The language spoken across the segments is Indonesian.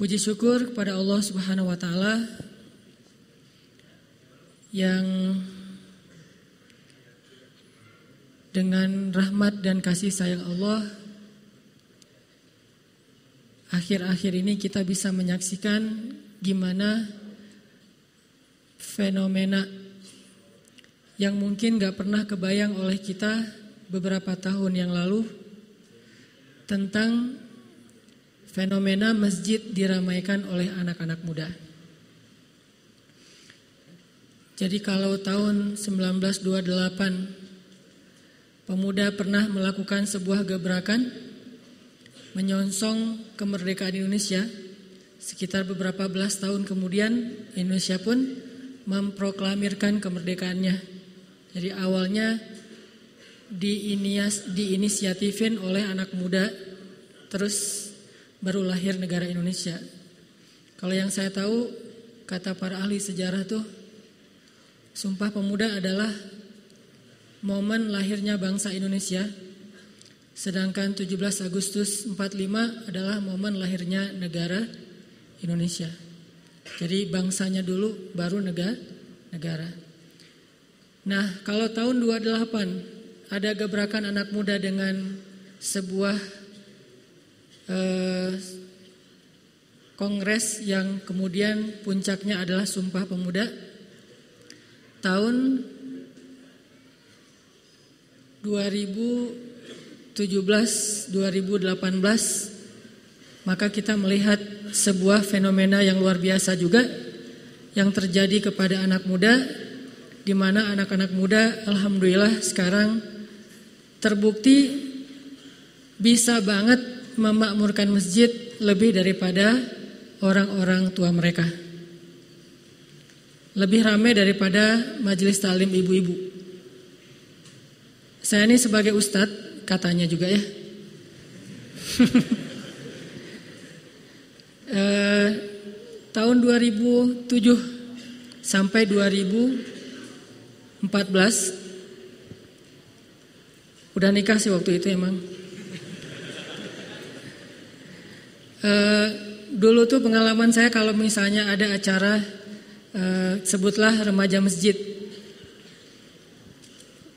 Puji syukur kepada Allah Subhanahu wa taala yang dengan rahmat dan kasih sayang Allah akhir-akhir ini kita bisa menyaksikan gimana fenomena yang mungkin gak pernah kebayang oleh kita beberapa tahun yang lalu tentang fenomena masjid diramaikan oleh anak-anak muda. Jadi kalau tahun 1928 pemuda pernah melakukan sebuah gebrakan menyongsong kemerdekaan Indonesia, sekitar beberapa belas tahun kemudian Indonesia pun memproklamirkan kemerdekaannya. Jadi awalnya diinisiatifin oleh anak muda terus baru lahir negara Indonesia. Kalau yang saya tahu kata para ahli sejarah tuh Sumpah Pemuda adalah momen lahirnya bangsa Indonesia. Sedangkan 17 Agustus 45 adalah momen lahirnya negara Indonesia. Jadi bangsanya dulu baru negara negara. Nah, kalau tahun 28 ada gebrakan anak muda dengan sebuah eh, kongres yang kemudian puncaknya adalah Sumpah Pemuda tahun 2017 2018 maka kita melihat sebuah fenomena yang luar biasa juga yang terjadi kepada anak muda di mana anak-anak muda alhamdulillah sekarang terbukti bisa banget memakmurkan masjid lebih daripada orang-orang tua mereka. Lebih ramai daripada majelis talim ibu-ibu. Saya ini sebagai ustadz katanya juga ya. eh, tahun 2007 sampai 2014 udah nikah sih waktu itu emang. Uh, dulu tuh pengalaman saya kalau misalnya ada acara uh, sebutlah remaja masjid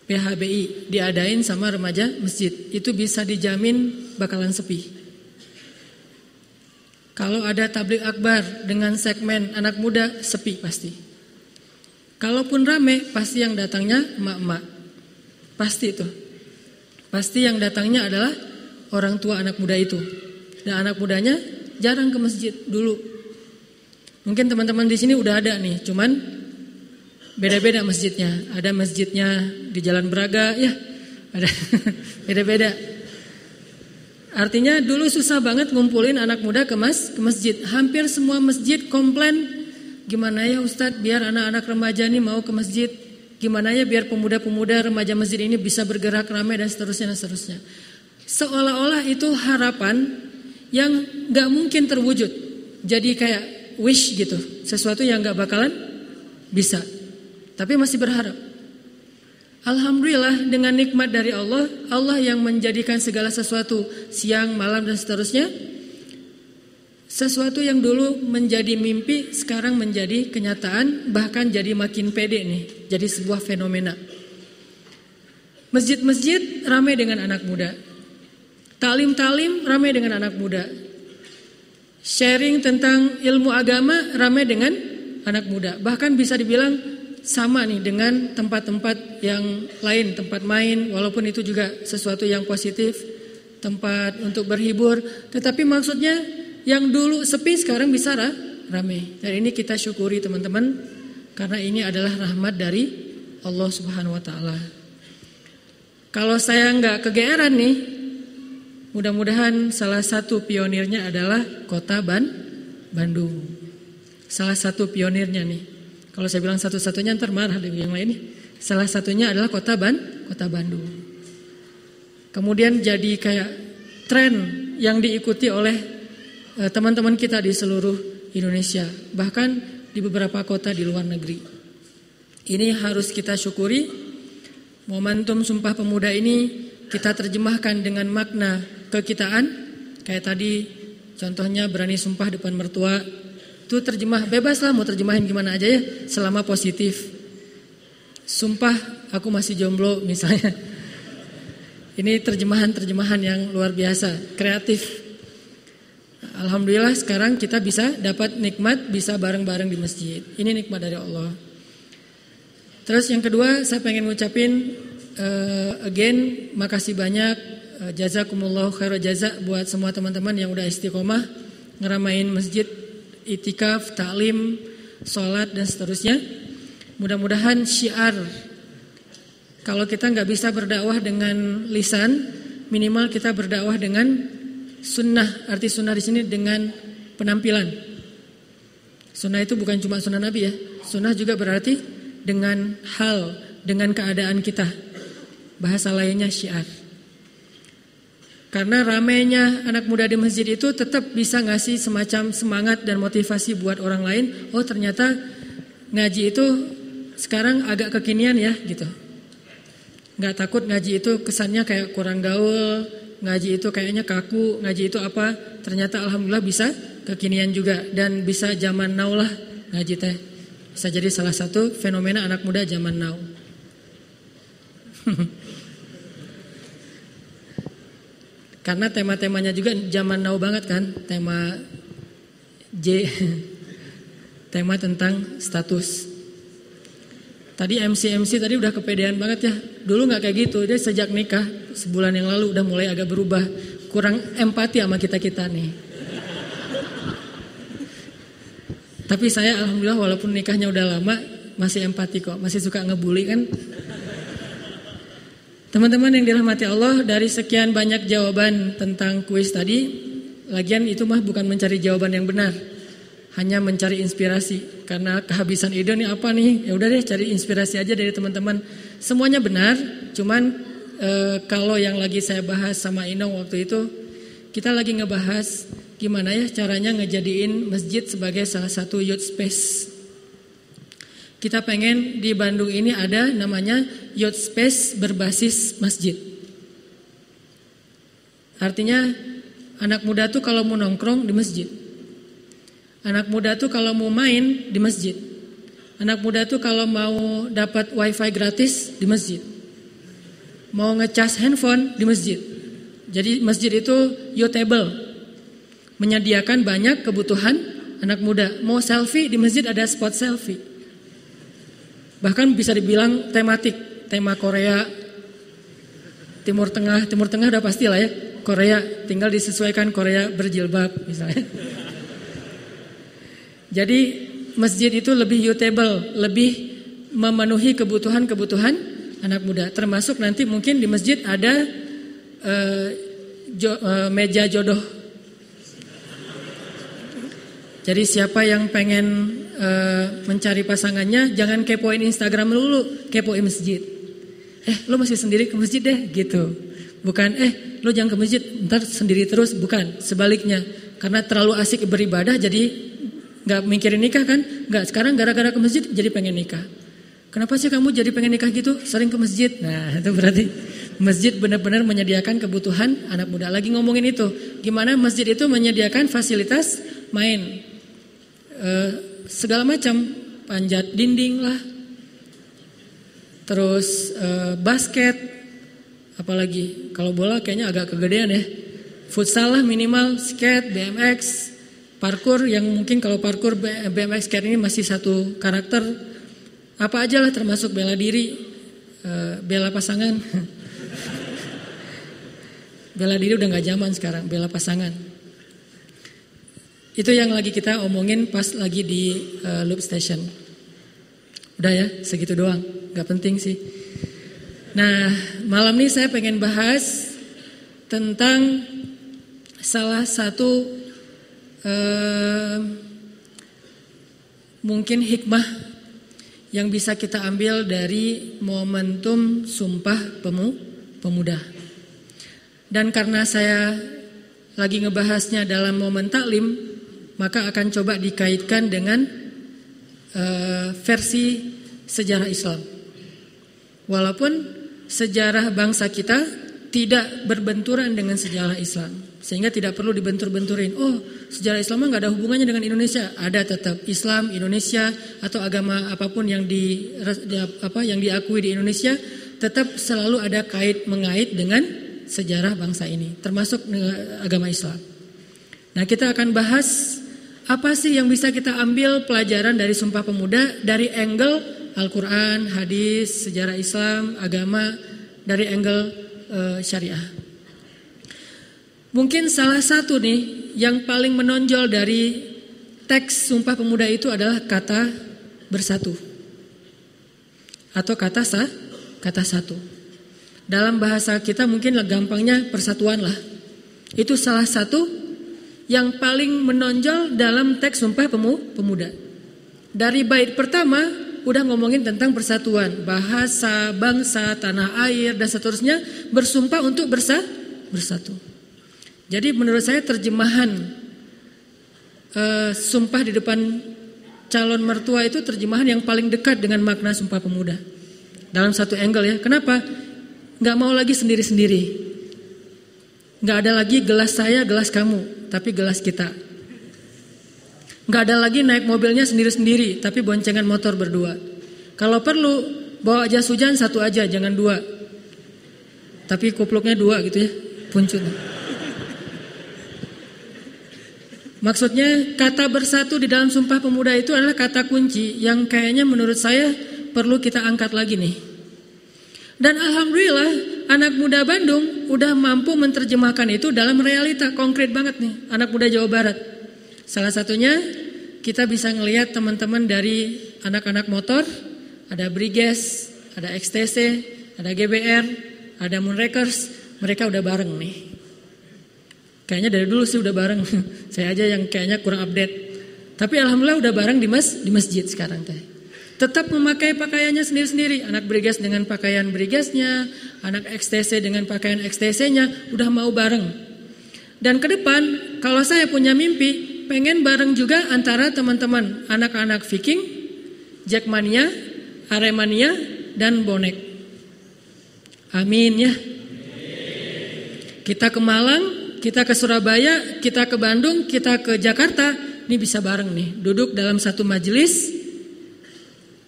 PHBI diadain sama remaja masjid itu bisa dijamin bakalan sepi. Kalau ada tablik akbar dengan segmen anak muda sepi pasti. Kalaupun rame pasti yang datangnya emak-emak. Pasti itu. Pasti yang datangnya adalah orang tua anak muda itu. Dan anak mudanya jarang ke masjid dulu. Mungkin teman-teman di sini udah ada nih, cuman beda-beda masjidnya. Ada masjidnya di Jalan Braga, ya, ada beda-beda. Artinya dulu susah banget ngumpulin anak muda ke mas ke masjid. Hampir semua masjid komplain gimana ya Ustadz biar anak-anak remaja ini mau ke masjid. Gimana ya biar pemuda-pemuda remaja masjid ini bisa bergerak ramai dan seterusnya dan seterusnya. Seolah-olah itu harapan yang nggak mungkin terwujud. Jadi kayak wish gitu, sesuatu yang nggak bakalan bisa. Tapi masih berharap. Alhamdulillah dengan nikmat dari Allah, Allah yang menjadikan segala sesuatu siang, malam dan seterusnya. Sesuatu yang dulu menjadi mimpi sekarang menjadi kenyataan, bahkan jadi makin pede nih, jadi sebuah fenomena. Masjid-masjid ramai dengan anak muda. Talim-talim ramai dengan anak muda. Sharing tentang ilmu agama ramai dengan anak muda. Bahkan bisa dibilang sama nih dengan tempat-tempat yang lain, tempat main walaupun itu juga sesuatu yang positif, tempat untuk berhibur, tetapi maksudnya yang dulu sepi sekarang bisa ramai. Dan ini kita syukuri teman-teman karena ini adalah rahmat dari Allah Subhanahu wa taala. Kalau saya nggak kegeeran nih, Mudah-mudahan salah satu pionirnya adalah kota Ban Bandung. Salah satu pionirnya nih. Kalau saya bilang satu-satunya ntar marah yang lain nih. Salah satunya adalah kota Ban, kota Bandung. Kemudian jadi kayak tren yang diikuti oleh eh, teman-teman kita di seluruh Indonesia, bahkan di beberapa kota di luar negeri. Ini harus kita syukuri. Momentum Sumpah Pemuda ini kita terjemahkan dengan makna kekitaan kayak tadi Contohnya berani sumpah depan mertua. Itu terjemah bebas lah mau terjemahin gimana aja ya selama positif. Sumpah aku masih jomblo misalnya. Ini terjemahan-terjemahan yang luar biasa, kreatif. Alhamdulillah sekarang kita bisa dapat nikmat bisa bareng-bareng di masjid. Ini nikmat dari Allah. Terus yang kedua saya pengen ngucapin uh, again makasih banyak uh, jazakumullah khairan jaza buat semua teman-teman yang udah istiqomah ngeramain masjid, itikaf, taklim, sholat dan seterusnya. Mudah-mudahan syiar kalau kita nggak bisa berdakwah dengan lisan, minimal kita berdakwah dengan Sunnah, arti sunnah di sini dengan penampilan. Sunnah itu bukan cuma sunnah Nabi ya. Sunnah juga berarti dengan hal, dengan keadaan kita. Bahasa lainnya syiar. Karena ramainya anak muda di masjid itu tetap bisa ngasih semacam semangat dan motivasi buat orang lain. Oh ternyata ngaji itu sekarang agak kekinian ya gitu. Nggak takut ngaji itu kesannya kayak kurang gaul, ngaji itu kayaknya kaku, ngaji itu apa? Ternyata alhamdulillah bisa kekinian juga dan bisa zaman now lah ngaji teh. Bisa jadi salah satu fenomena anak muda zaman now. Karena tema-temanya juga zaman now banget kan, tema J tema tentang status. Tadi MC-MC tadi udah kepedean banget ya. Dulu nggak kayak gitu. Dia sejak nikah sebulan yang lalu udah mulai agak berubah. Kurang empati sama kita-kita nih. Tapi saya alhamdulillah walaupun nikahnya udah lama masih empati kok. Masih suka ngebully kan. Teman-teman yang dirahmati Allah dari sekian banyak jawaban tentang kuis tadi. Lagian itu mah bukan mencari jawaban yang benar hanya mencari inspirasi. Karena kehabisan ide nih apa nih? Ya udah deh cari inspirasi aja dari teman-teman. Semuanya benar cuman e, kalau yang lagi saya bahas sama Inong waktu itu kita lagi ngebahas gimana ya caranya ngejadiin masjid sebagai salah satu youth space kita pengen di Bandung ini ada namanya youth space berbasis masjid artinya anak muda tuh kalau mau nongkrong di masjid Anak muda tuh kalau mau main di masjid. Anak muda tuh kalau mau dapat wifi gratis di masjid. Mau ngecas handphone di masjid. Jadi masjid itu utable. Menyediakan banyak kebutuhan anak muda. Mau selfie di masjid ada spot selfie. Bahkan bisa dibilang tematik. Tema Korea, Timur Tengah. Timur Tengah udah pasti lah ya. Korea tinggal disesuaikan Korea berjilbab misalnya. Jadi masjid itu lebih utable, lebih memenuhi kebutuhan-kebutuhan anak muda. Termasuk nanti mungkin di masjid ada uh, jo, uh, meja jodoh. Jadi siapa yang pengen uh, mencari pasangannya jangan kepoin Instagram dulu, kepoin masjid. Eh, lo masih sendiri ke masjid deh gitu. Bukan eh lo jangan ke masjid, ntar sendiri terus, bukan. Sebaliknya, karena terlalu asik beribadah jadi Gak mikirin nikah kan? Gak, sekarang gara-gara ke masjid jadi pengen nikah. Kenapa sih kamu jadi pengen nikah gitu? Sering ke masjid. Nah itu berarti masjid benar-benar menyediakan kebutuhan anak muda. Lagi ngomongin itu. Gimana masjid itu menyediakan fasilitas main. E, segala macam. Panjat dinding lah. Terus e, basket. Apalagi kalau bola kayaknya agak kegedean ya. Futsal lah minimal, skate, BMX, Parkur yang mungkin kalau parkur BMX Care ini masih satu karakter apa aja lah termasuk bela diri, eh, bela pasangan. bela diri udah nggak zaman sekarang, bela pasangan. Itu yang lagi kita omongin pas lagi di uh, loop station. Udah ya, segitu doang, nggak penting sih. Nah, malam ini saya pengen bahas tentang salah satu eh, mungkin hikmah yang bisa kita ambil dari momentum sumpah pemu, pemuda. Dan karena saya lagi ngebahasnya dalam momen taklim, maka akan coba dikaitkan dengan uh, versi sejarah Islam. Walaupun sejarah bangsa kita tidak berbenturan dengan sejarah Islam. Sehingga tidak perlu dibentur-benturin. Oh, sejarah Islam nggak ada hubungannya dengan Indonesia. Ada tetap Islam Indonesia atau agama apa pun yang di, apa yang diakui di Indonesia tetap selalu ada kait mengait dengan sejarah bangsa ini, termasuk agama Islam. Nah, kita akan bahas apa sih yang bisa kita ambil pelajaran dari Sumpah Pemuda dari angle Al-Quran, hadis, sejarah Islam, agama, dari angle uh, syariah. Mungkin salah satu nih yang paling menonjol dari teks Sumpah Pemuda itu adalah kata bersatu. Atau kata sah, kata satu. Dalam bahasa kita mungkin gampangnya persatuan lah. Itu salah satu yang paling menonjol dalam teks Sumpah Pemuda. Dari bait pertama udah ngomongin tentang persatuan, bahasa, bangsa, tanah air dan seterusnya bersumpah untuk bersa bersatu. Jadi menurut saya terjemahan uh, sumpah di depan calon mertua itu terjemahan yang paling dekat dengan makna sumpah pemuda. Dalam satu angle ya. Kenapa? Gak mau lagi sendiri-sendiri. Gak ada lagi gelas saya, gelas kamu, tapi gelas kita. Gak ada lagi naik mobilnya sendiri-sendiri, tapi boncengan motor berdua. Kalau perlu, bawa jas hujan satu aja, jangan dua. Tapi kupluknya dua gitu ya, puncut. Maksudnya kata bersatu di dalam Sumpah Pemuda itu adalah kata kunci yang kayaknya menurut saya perlu kita angkat lagi nih. Dan alhamdulillah anak muda Bandung udah mampu menerjemahkan itu dalam realita konkret banget nih anak muda Jawa Barat. Salah satunya kita bisa ngelihat teman-teman dari anak-anak motor, ada Briges, ada XTC, ada GBR, ada Moonrakers, mereka udah bareng nih. Kayaknya dari dulu sih udah bareng. Saya aja yang kayaknya kurang update. Tapi alhamdulillah udah bareng di mas di masjid sekarang teh. Tetap memakai pakaiannya sendiri-sendiri. Anak brigas dengan pakaian brigasnya, anak XTC dengan pakaian XTC-nya udah mau bareng. Dan ke depan kalau saya punya mimpi pengen bareng juga antara teman-teman anak-anak Viking, Jackmania, Aremania dan Bonek. Amin ya. Kita ke Malang, kita ke Surabaya, kita ke Bandung, kita ke Jakarta, ini bisa bareng nih. Duduk dalam satu majelis,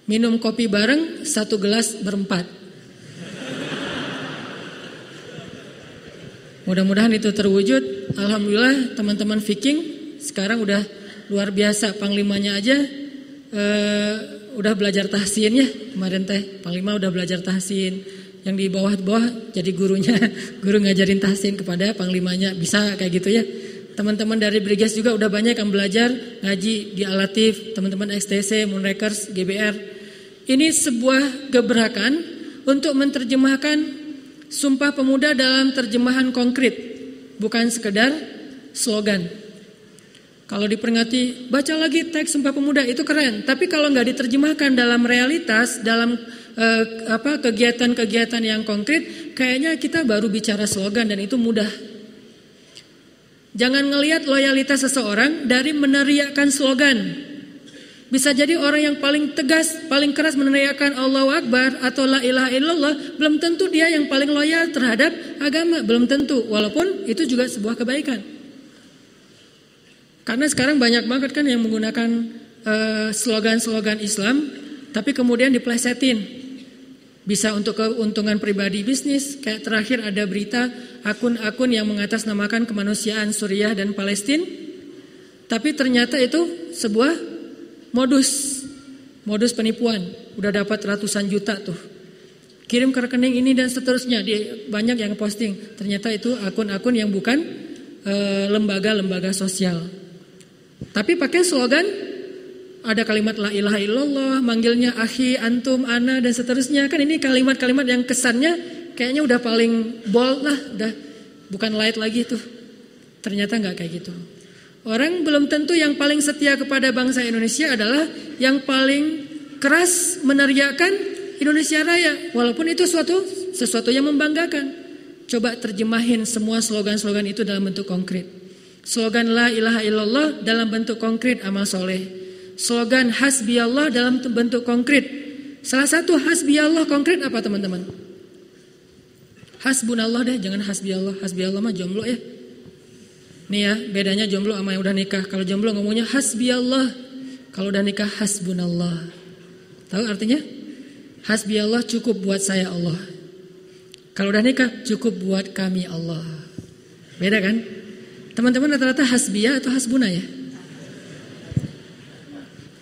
minum kopi bareng, satu gelas berempat. Mudah-mudahan itu terwujud. Alhamdulillah teman-teman Viking sekarang udah luar biasa. Panglimanya aja uh, udah belajar tahsin ya kemarin teh. Panglima udah belajar tahsin yang di bawah-bawah jadi gurunya, guru ngajarin tahsin kepada panglimanya, bisa kayak gitu ya. Teman-teman dari Brigas juga udah banyak yang belajar ngaji di Alatif, teman-teman XTC, Moonrakers, GBR. Ini sebuah gebrakan untuk menerjemahkan Sumpah Pemuda dalam terjemahan konkret, bukan sekedar slogan. Kalau diperingati, baca lagi teks Sumpah Pemuda itu keren. Tapi kalau nggak diterjemahkan dalam realitas, dalam uh, apa kegiatan-kegiatan yang konkret, kayaknya kita baru bicara slogan dan itu mudah. Jangan ngelihat loyalitas seseorang dari meneriakkan slogan. Bisa jadi orang yang paling tegas, paling keras meneriakkan Allahu Akbar atau La ilaha illallah, belum tentu dia yang paling loyal terhadap agama, belum tentu. Walaupun itu juga sebuah kebaikan. Karena sekarang banyak banget kan yang menggunakan slogan eh, slogan-slogan Islam, tapi kemudian diplesetin. Bisa untuk keuntungan pribadi bisnis, kayak terakhir ada berita akun-akun yang mengatasnamakan kemanusiaan Suriah dan Palestina, tapi ternyata itu sebuah modus, modus penipuan. Udah dapat ratusan juta tuh. Kirim ke rekening ini dan seterusnya. Dia banyak yang posting. Ternyata itu akun-akun yang bukan eh, lembaga-lembaga sosial. Tapi pakai slogan ada kalimat la ilaha illallah, manggilnya akhi, antum, ana dan seterusnya. Kan ini kalimat-kalimat yang kesannya kayaknya udah paling bold lah, udah bukan light lagi tuh. Ternyata nggak kayak gitu. Orang belum tentu yang paling setia kepada bangsa Indonesia adalah yang paling keras meneriakan Indonesia Raya, walaupun itu suatu sesuatu yang membanggakan. Coba terjemahin semua slogan-slogan itu dalam bentuk konkret. Slogan la ilaha illallah dalam bentuk konkret amal soleh. Slogan hasbi Allah dalam bentuk konkret. Salah satu hasbi Allah konkret apa teman-teman? Hasbunallah deh, jangan hasbi Allah. Hasbi Allah mah jomblo ya. Nih ya, bedanya jomblo sama yang udah nikah. Kalau jomblo ngomongnya hasbi Allah. Kalau udah nikah hasbunallah. Tahu artinya? Hasbi Allah cukup buat saya Allah. Kalau udah nikah cukup buat kami Allah. Beda kan? Teman-teman rata-rata hasbiyah atau hasbuna ya?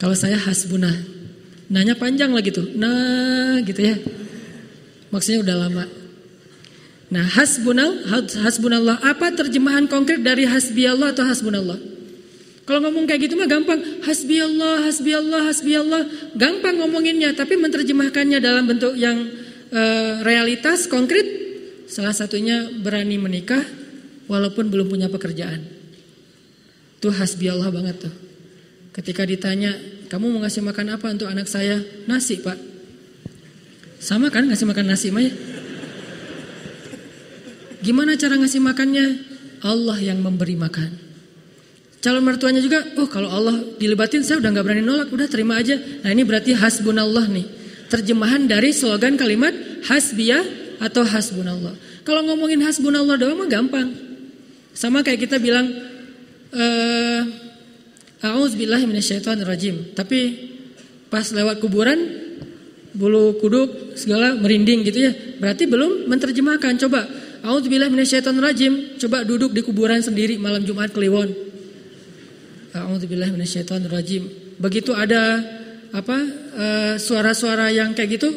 Kalau saya hasbuna. Nanya panjang lagi tuh. Nah, gitu ya. Maksudnya udah lama. Nah, hasbunal, hasbunallah apa terjemahan konkret dari hasbiyallah atau hasbunallah? Kalau ngomong kayak gitu mah gampang, hasbiyallah, hasbiyallah, hasbiyallah, gampang ngomonginnya, tapi menerjemahkannya dalam bentuk yang uh, realitas konkret, salah satunya berani menikah walaupun belum punya pekerjaan. Itu hasbiyallah banget tuh. Ketika ditanya, kamu mau ngasih makan apa untuk anak saya? Nasi, Pak. Sama kan ngasih makan nasi, Maya? Gimana cara ngasih makannya? Allah yang memberi makan. Calon mertuanya juga, oh kalau Allah dilibatin saya udah nggak berani nolak, udah terima aja. Nah ini berarti hasbunallah nih. Terjemahan dari slogan kalimat hasbiyah atau hasbunallah. Kalau ngomongin hasbunallah doang mah gampang. Sama kayak kita bilang eh A'udzubillahi rajim. Tapi pas lewat kuburan bulu kuduk segala merinding gitu ya. Berarti belum menerjemahkan. Coba A'udzubillah rajim. Coba duduk di kuburan sendiri malam Jumat Kliwon. A'udzubillah rajim. Begitu ada apa eh, suara-suara uh, yang kayak gitu,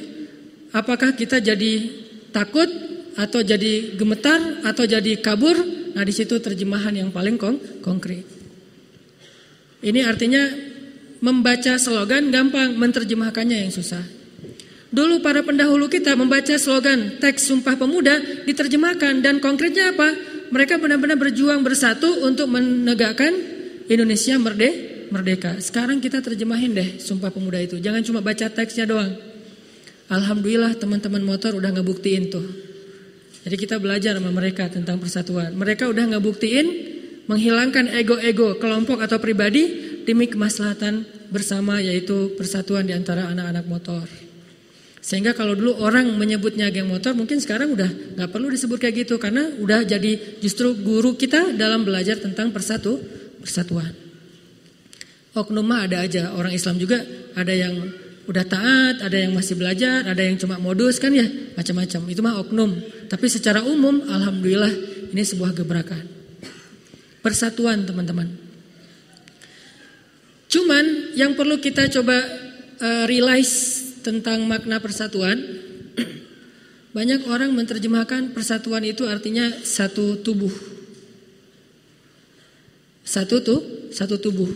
apakah kita jadi takut atau jadi gemetar atau jadi kabur? Nah, di situ terjemahan yang paling kong konkret. Ini artinya membaca slogan gampang, menerjemahkannya yang susah. Dulu para pendahulu kita membaca slogan teks Sumpah Pemuda diterjemahkan dan konkretnya apa? Mereka benar-benar berjuang bersatu untuk menegakkan Indonesia merdeka. Sekarang kita terjemahin deh Sumpah Pemuda itu. Jangan cuma baca teksnya doang. Alhamdulillah teman-teman motor udah ngebuktiin tuh. Jadi kita belajar sama mereka tentang persatuan. Mereka udah ngebuktiin menghilangkan ego-ego kelompok atau pribadi demi kemaslahatan bersama yaitu persatuan di antara anak-anak motor. Sehingga kalau dulu orang menyebutnya geng motor mungkin sekarang udah nggak perlu disebut kayak gitu karena udah jadi justru guru kita dalam belajar tentang persatu persatuan. Oknum mah ada aja orang Islam juga ada yang udah taat, ada yang masih belajar, ada yang cuma modus kan ya macam-macam. Itu mah oknum. Tapi secara umum alhamdulillah ini sebuah gebrakan. Persatuan teman-teman. Cuman yang perlu kita coba uh, realize tentang makna persatuan, banyak orang menerjemahkan persatuan itu artinya satu tubuh. Satu tuh, satu tubuh.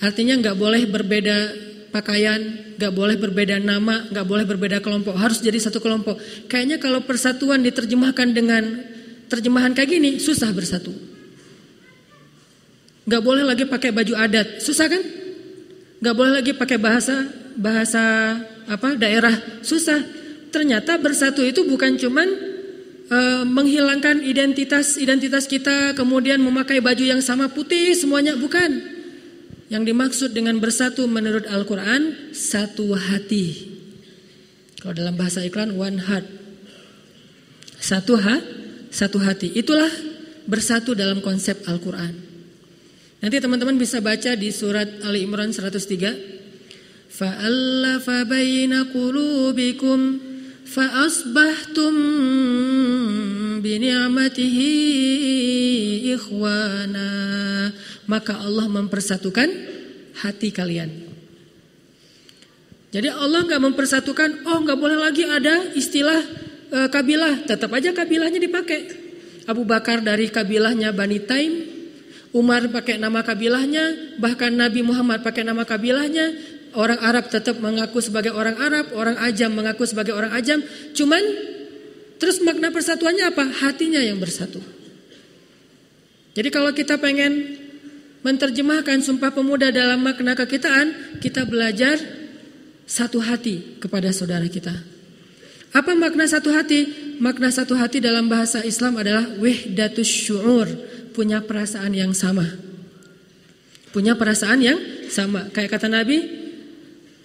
Artinya nggak boleh berbeda pakaian, nggak boleh berbeda nama, nggak boleh berbeda kelompok, harus jadi satu kelompok. Kayaknya kalau persatuan diterjemahkan dengan terjemahan kayak gini, susah bersatu. Nggak boleh lagi pakai baju adat, susah kan? Nggak boleh lagi pakai bahasa bahasa apa daerah susah. Ternyata bersatu itu bukan cuman e, menghilangkan identitas identitas kita kemudian memakai baju yang sama putih semuanya bukan. Yang dimaksud dengan bersatu menurut Al-Qur'an satu hati. Kalau dalam bahasa iklan one heart. Satu ha, satu hati. Itulah bersatu dalam konsep Al-Qur'an. Nanti teman-teman bisa baca di surat Ali Imran 103 فألف بين قلوبكم فأصبحتم بنعمته إخوانا maka Allah mempersatukan hati kalian. Jadi Allah nggak mempersatukan, oh nggak boleh lagi ada istilah e, kabilah, tetap aja kabilahnya dipakai. Abu Bakar dari kabilahnya Bani Taim, Umar pakai nama kabilahnya, bahkan Nabi Muhammad pakai nama kabilahnya, orang Arab tetap mengaku sebagai orang Arab, orang Ajam mengaku sebagai orang Ajam. Cuman terus makna persatuannya apa? Hatinya yang bersatu. Jadi kalau kita pengen menerjemahkan Sumpah Pemuda dalam makna kekitaan, kita belajar satu hati kepada saudara kita. Apa makna satu hati? Makna satu hati dalam bahasa Islam adalah wahdatus syu'ur, punya perasaan yang sama. Punya perasaan yang sama. Kayak kata Nabi,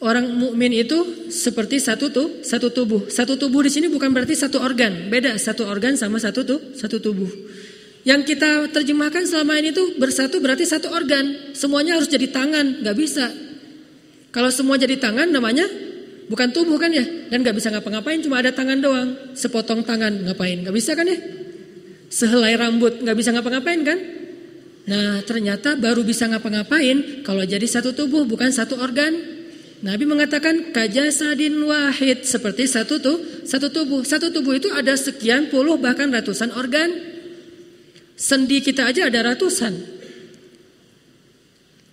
Orang mukmin itu seperti satu tuh, satu tubuh. Satu tubuh di sini bukan berarti satu organ, beda satu organ sama satu tuh, satu tubuh. Yang kita terjemahkan selama ini tuh bersatu berarti satu organ. Semuanya harus jadi tangan, nggak bisa. Kalau semua jadi tangan namanya bukan tubuh kan ya? Dan nggak bisa ngapa-ngapain, cuma ada tangan doang. Sepotong tangan ngapain? Nggak bisa kan ya? Sehelai rambut nggak bisa ngapa-ngapain kan? Nah ternyata baru bisa ngapa-ngapain kalau jadi satu tubuh bukan satu organ. Nabi mengatakan kajasadin wahid seperti satu tuh satu tubuh. Satu tubuh itu ada sekian puluh bahkan ratusan organ. Sendi kita aja ada ratusan.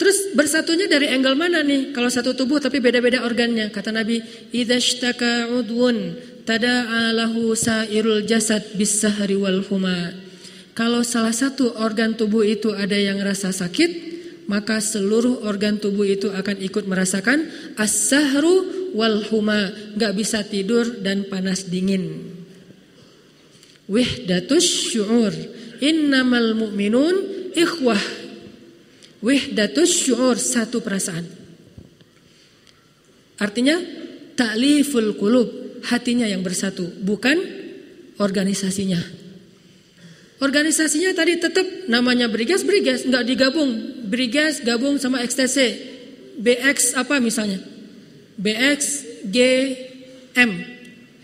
Terus bersatunya dari angle mana nih? Kalau satu tubuh tapi beda-beda organnya. Kata Nabi, "Idzashtaka udwun tada'a lahu sairul jasad bis-sahri wal huma." Kalau salah satu organ tubuh itu ada yang rasa sakit, maka seluruh organ tubuh itu akan ikut merasakan as-sahru wal huma, Gak bisa tidur dan panas dingin. Wihdatus syu'ur Innamal mu'minun ikhwah. Wihdatus syu'ur, satu perasaan. Artinya ta'liful kulub, hatinya yang bersatu, bukan organisasinya. Organisasinya tadi tetap namanya Brigas, Brigas, nggak digabung. Brigas gabung sama XTC. BX apa misalnya? BX, G, M.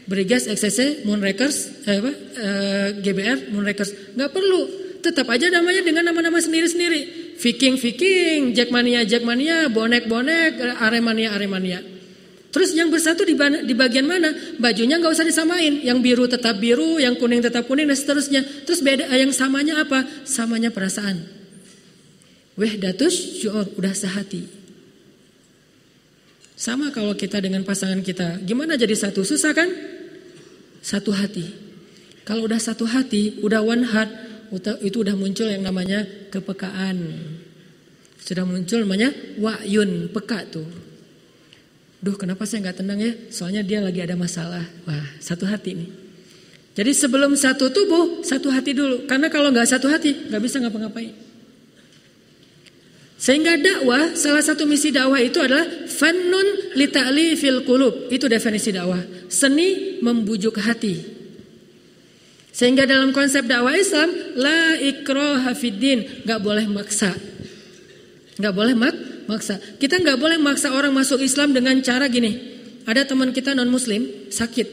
Brigas XCC Moonrakers eh, apa, eh, GBR Moonrakers nggak perlu tetap aja namanya dengan nama-nama sendiri-sendiri Viking Viking Jackmania Jackmania bonek bonek Aremania Aremania terus yang bersatu di, di bagian mana? Bajunya nggak usah disamain. Yang biru tetap biru yang kuning tetap kuning dan seterusnya. Terus beda yang samanya apa? Samanya perasaan. Wehdatus syu'ur udah sehati. Sama kalau kita dengan pasangan kita. Gimana jadi satu? Susah kan? Satu hati. Kalau udah satu hati, udah one heart, itu udah muncul yang namanya kepekaan. Sudah muncul namanya wa'yun, peka tuh. Duh kenapa saya nggak tenang ya? Soalnya dia lagi ada masalah. Wah satu hati nih. Jadi sebelum satu tubuh, satu hati dulu. Karena kalau nggak satu hati, nggak bisa ngapa-ngapain. Sehingga dakwah, salah satu misi dakwah itu adalah fannun li fil kulub. Itu definisi dakwah. Seni membujuk hati. Sehingga dalam konsep dakwah Islam, la ikroha fiddin, nggak boleh maksa. Nggak boleh mak maksa. Kita nggak boleh maksa orang masuk Islam dengan cara gini. Ada teman kita non Muslim sakit,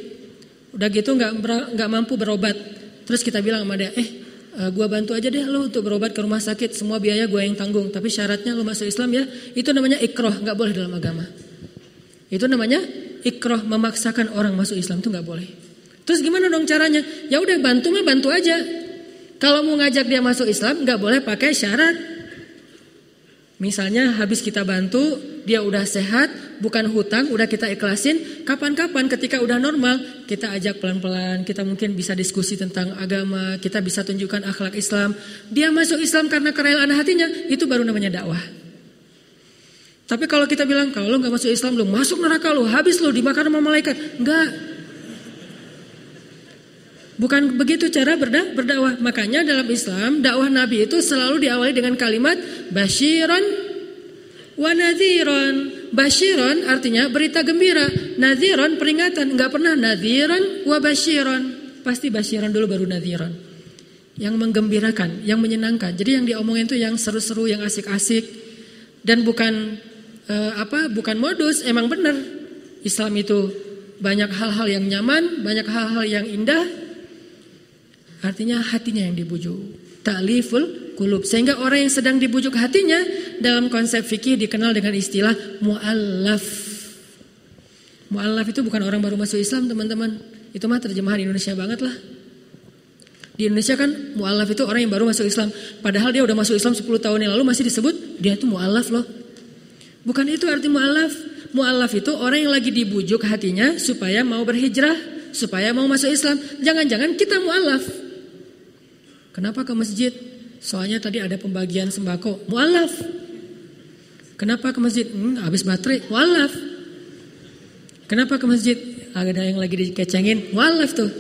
udah gitu nggak nggak mampu berobat. Terus kita bilang sama dia, eh uh, gua bantu aja deh lo untuk berobat ke rumah sakit, semua biaya gua yang tanggung. Tapi syaratnya lo masuk Islam ya, itu namanya ikroh, nggak boleh dalam agama. Itu namanya ikroh memaksakan orang masuk Islam itu nggak boleh. Terus gimana dong caranya? Ya udah bantu mah bantu aja. Kalau mau ngajak dia masuk Islam nggak boleh pakai syarat. Misalnya habis kita bantu, dia udah sehat, bukan hutang, udah kita ikhlasin. Kapan-kapan ketika udah normal, kita ajak pelan-pelan, kita mungkin bisa diskusi tentang agama, kita bisa tunjukkan akhlak Islam. Dia masuk Islam karena kerelaan hatinya, itu baru namanya dakwah. Tapi kalau kita bilang, kalau lo gak masuk Islam, lo masuk neraka lo, habis lo dimakan sama malaikat. Enggak. Bukan begitu cara berda berdakwah. Makanya dalam Islam dakwah Nabi itu selalu diawali dengan kalimat basyiran wa nadhiran. Basyiran artinya berita gembira, nadhiran peringatan. Enggak pernah nadhiran wa basyiran. Pasti basyiran dulu baru nadhiran. Yang menggembirakan, yang menyenangkan. Jadi yang diomongin itu yang seru-seru, yang asik-asik dan bukan uh, apa? Bukan modus, emang benar. Islam itu banyak hal-hal yang nyaman, banyak hal-hal yang indah, Artinya hatinya yang dibujuk. Ta'liful kulub. Sehingga orang yang sedang dibujuk hatinya dalam konsep fikih dikenal dengan istilah mu'allaf. Mu'allaf itu bukan orang baru masuk Islam teman-teman. Itu mah terjemahan Indonesia banget lah. Di Indonesia kan mu'allaf itu orang yang baru masuk Islam. Padahal dia udah masuk Islam 10 tahun yang lalu masih disebut dia itu mu'allaf loh. Bukan itu arti mu'allaf. Mu'allaf itu orang yang lagi dibujuk hatinya supaya mau berhijrah, supaya mau masuk Islam. Jangan-jangan kita mu'allaf. Kenapa ke masjid? Soalnya tadi ada pembagian sembako. Mu'alaf. Kenapa ke masjid? Hmm, habis baterai. Mu'alaf. Kenapa ke masjid? Ada yang lagi dikecengin. Mu'alaf tuh.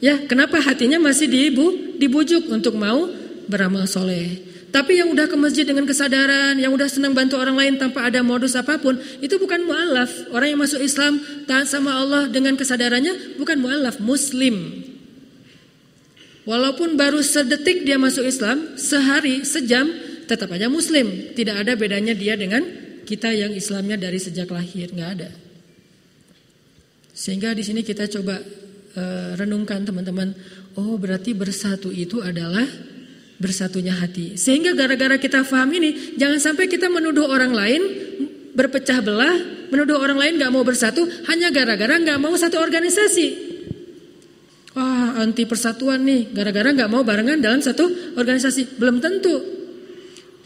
Ya, kenapa hatinya masih dibu, dibujuk untuk mau beramal soleh. Tapi yang udah ke masjid dengan kesadaran, yang udah senang bantu orang lain tanpa ada modus apa pun, itu bukan mu'alaf. Orang yang masuk Islam taat sama Allah dengan kesadarannya bukan mu'alaf, muslim. Walaupun baru sedetik dia masuk Islam, sehari, sejam, tetap aja Muslim. Tidak ada bedanya dia dengan kita yang Islamnya dari sejak lahir, nggak ada. Sehingga di sini kita coba uh, renungkan teman-teman. Oh berarti bersatu itu adalah bersatunya hati. Sehingga gara-gara kita paham ini, jangan sampai kita menuduh orang lain berpecah belah, menuduh orang lain nggak mau bersatu hanya gara-gara nggak mau satu organisasi. Wah anti persatuan nih, gara-gara nggak mau barengan dalam satu organisasi. Belum tentu.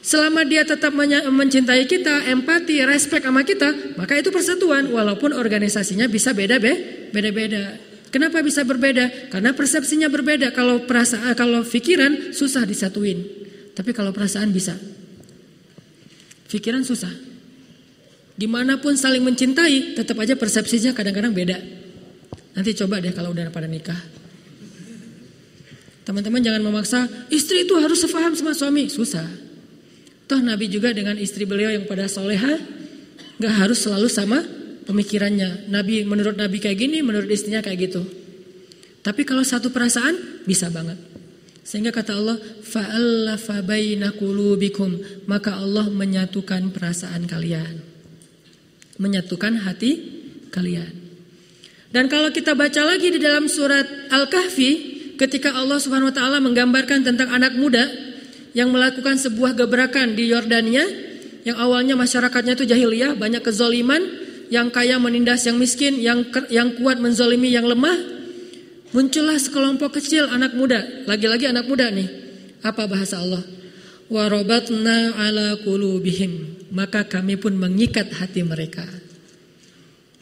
Selama dia tetap mencintai kita, empati, respect sama kita, maka itu persatuan walaupun organisasinya bisa beda beda-beda. Kenapa bisa berbeda? Karena persepsinya berbeda. Kalau perasaan kalau pikiran susah disatuin. Tapi kalau perasaan bisa. Pikiran susah. Di mana pun saling mencintai, tetap aja persepsinya kadang-kadang beda. Nanti coba deh kalau udah pada nikah. Teman-teman jangan memaksa istri itu harus sefaham sama suami. Susah. Toh Nabi juga dengan istri beliau yang pada soleha nggak harus selalu sama pemikirannya. Nabi menurut Nabi kayak gini, menurut istrinya kayak gitu. Tapi kalau satu perasaan bisa banget. Sehingga kata Allah, fa'allafa baina qulubikum, maka Allah menyatukan perasaan kalian. Menyatukan hati kalian. Dan kalau kita baca lagi di dalam surat Al-Kahfi, ketika Allah Subhanahu wa taala menggambarkan tentang anak muda yang melakukan sebuah gebrakan di Yordania yang awalnya masyarakatnya itu jahiliyah, banyak kezoliman, yang kaya menindas yang miskin, yang yang kuat menzolimi yang lemah. Muncullah sekelompok kecil anak muda, lagi-lagi anak muda nih. Apa bahasa Allah? Warobatna ala kulubihim. Maka kami pun mengikat hati mereka.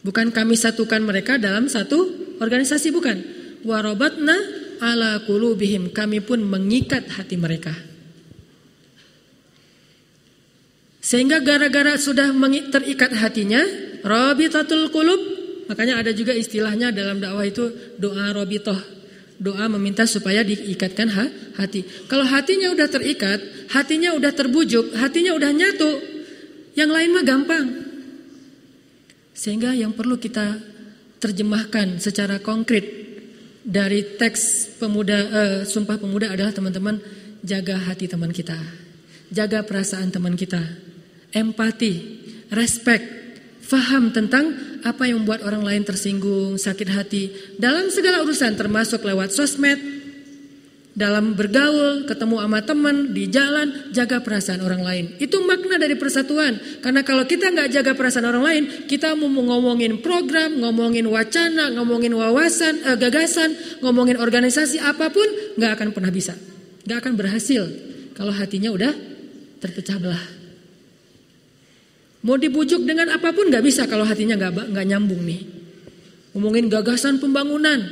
Bukan kami satukan mereka dalam satu organisasi, bukan. Warobatna ala kulubihim. Kami pun mengikat hati mereka. Sehingga gara-gara sudah terikat hatinya, rabitatul qulub, makanya ada juga istilahnya dalam dakwah itu doa robitoh. Doa meminta supaya diikatkan hati. Kalau hatinya udah terikat, hatinya udah terbujuk, hatinya udah nyatu, yang lain mah gampang. Sehingga yang perlu kita terjemahkan secara konkret dari teks pemuda uh, sumpah pemuda adalah teman-teman jaga hati teman kita. Jaga perasaan teman kita empati, respect, faham tentang apa yang membuat orang lain tersinggung, sakit hati dalam segala urusan termasuk lewat sosmed, dalam bergaul, ketemu sama teman, di jalan, jaga perasaan orang lain. Itu makna dari persatuan. Karena kalau kita nggak jaga perasaan orang lain, kita mau ngomongin program, ngomongin wacana, ngomongin wawasan, eh, gagasan, ngomongin organisasi apa pun, nggak akan pernah bisa, nggak akan berhasil. Kalau hatinya udah terpecah belah. Mau dibujuk dengan apa pun nggak bisa kalau hatinya nggak nggak nyambung nih. Ngomongin gagasan pembangunan,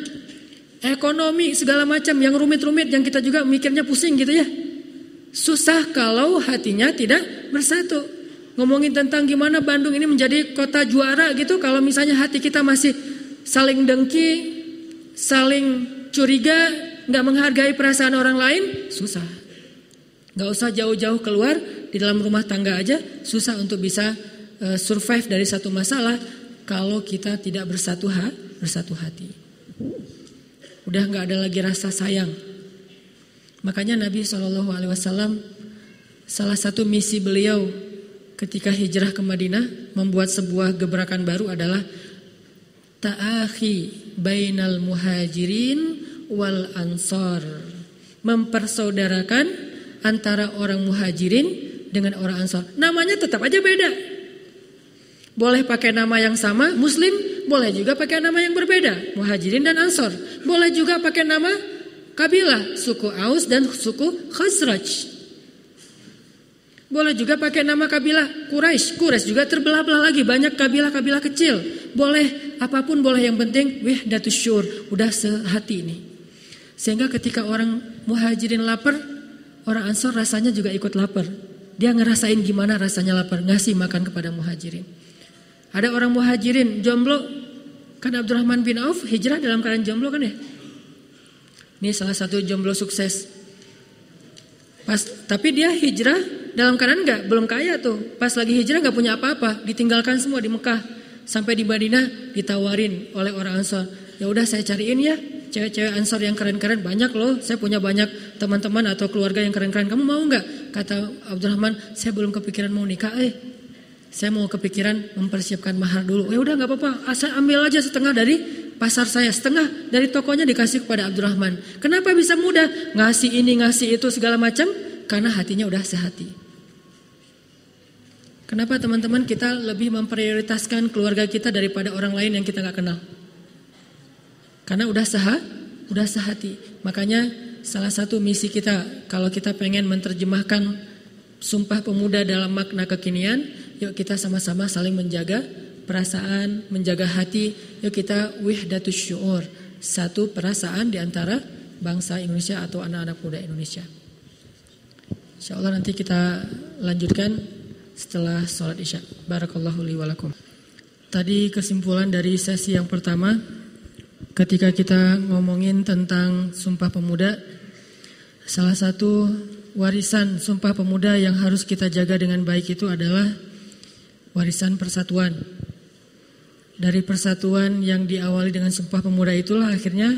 ekonomi segala macam yang rumit-rumit yang kita juga mikirnya pusing gitu ya. Susah kalau hatinya tidak bersatu. Ngomongin tentang gimana Bandung ini menjadi kota juara gitu kalau misalnya hati kita masih saling dengki, saling curiga, nggak menghargai perasaan orang lain, susah. Nggak usah jauh-jauh keluar di dalam rumah tangga aja susah untuk bisa uh, survive dari satu masalah kalau kita tidak bersatu ha, bersatu hati. Udah nggak ada lagi rasa sayang. Makanya Nabi Shallallahu Alaihi Wasallam salah satu misi beliau ketika hijrah ke Madinah membuat sebuah gebrakan baru adalah ta'akhi bainal muhajirin wal ansor mempersaudarakan antara orang muhajirin dengan orang Ansor. Namanya tetap aja beda. Boleh pakai nama yang sama, Muslim, boleh juga pakai nama yang berbeda, Muhajirin dan Ansor. Boleh juga pakai nama kabilah, suku Aus dan suku Khazraj. Boleh juga pakai nama kabilah Quraisy. Quraisy juga terbelah-belah lagi, banyak kabilah-kabilah kecil. Boleh apa pun boleh yang penting wih datus syur, udah sehati ini. Sehingga ketika orang muhajirin lapar, orang ansor rasanya juga ikut lapar. Dia ngerasain gimana rasanya lapar, ngasih makan kepada muhajirin. Ada orang muhajirin jomblo, kan Abdurrahman bin Auf hijrah dalam keadaan jomblo kan ya? Ini salah satu jomblo sukses. Pas, tapi dia hijrah dalam keadaan enggak, belum kaya tuh. Pas lagi hijrah nggak punya apa-apa, ditinggalkan semua di Mekah. Sampai di Madinah ditawarin oleh orang Ansar. Ya udah saya cariin ya cewek-cewek ansor yang keren-keren banyak loh. Saya punya banyak teman-teman atau keluarga yang keren-keren. Kamu mau nggak? Kata Abdurrahman, saya belum kepikiran mau nikah. Eh, saya mau kepikiran mempersiapkan mahar dulu. Ya udah nggak apa-apa, asal ambil aja setengah dari pasar saya, setengah dari tokonya dikasih kepada Abdurrahman. Kenapa bisa mudah? Ngasih ini, ngasih itu segala macam karena hatinya udah sehati. Kenapa teman-teman kita lebih memprioritaskan keluarga kita daripada orang lain yang kita nggak kenal? Karena udah sah, udah sehati. Makanya salah satu misi kita kalau kita pengen menerjemahkan sumpah pemuda dalam makna kekinian, Yuk kita sama-sama saling menjaga perasaan, menjaga hati. Yuk kita wihdatus syu'ur. Satu perasaan di antara bangsa Indonesia atau anak-anak muda Indonesia. Insya Allah nanti kita lanjutkan setelah sholat isya. Barakallahu li walakum. Tadi kesimpulan dari sesi yang pertama ketika kita ngomongin tentang Sumpah Pemuda salah satu warisan Sumpah Pemuda yang harus kita jaga dengan baik itu adalah warisan persatuan. Dari persatuan yang diawali dengan Sumpah Pemuda itulah akhirnya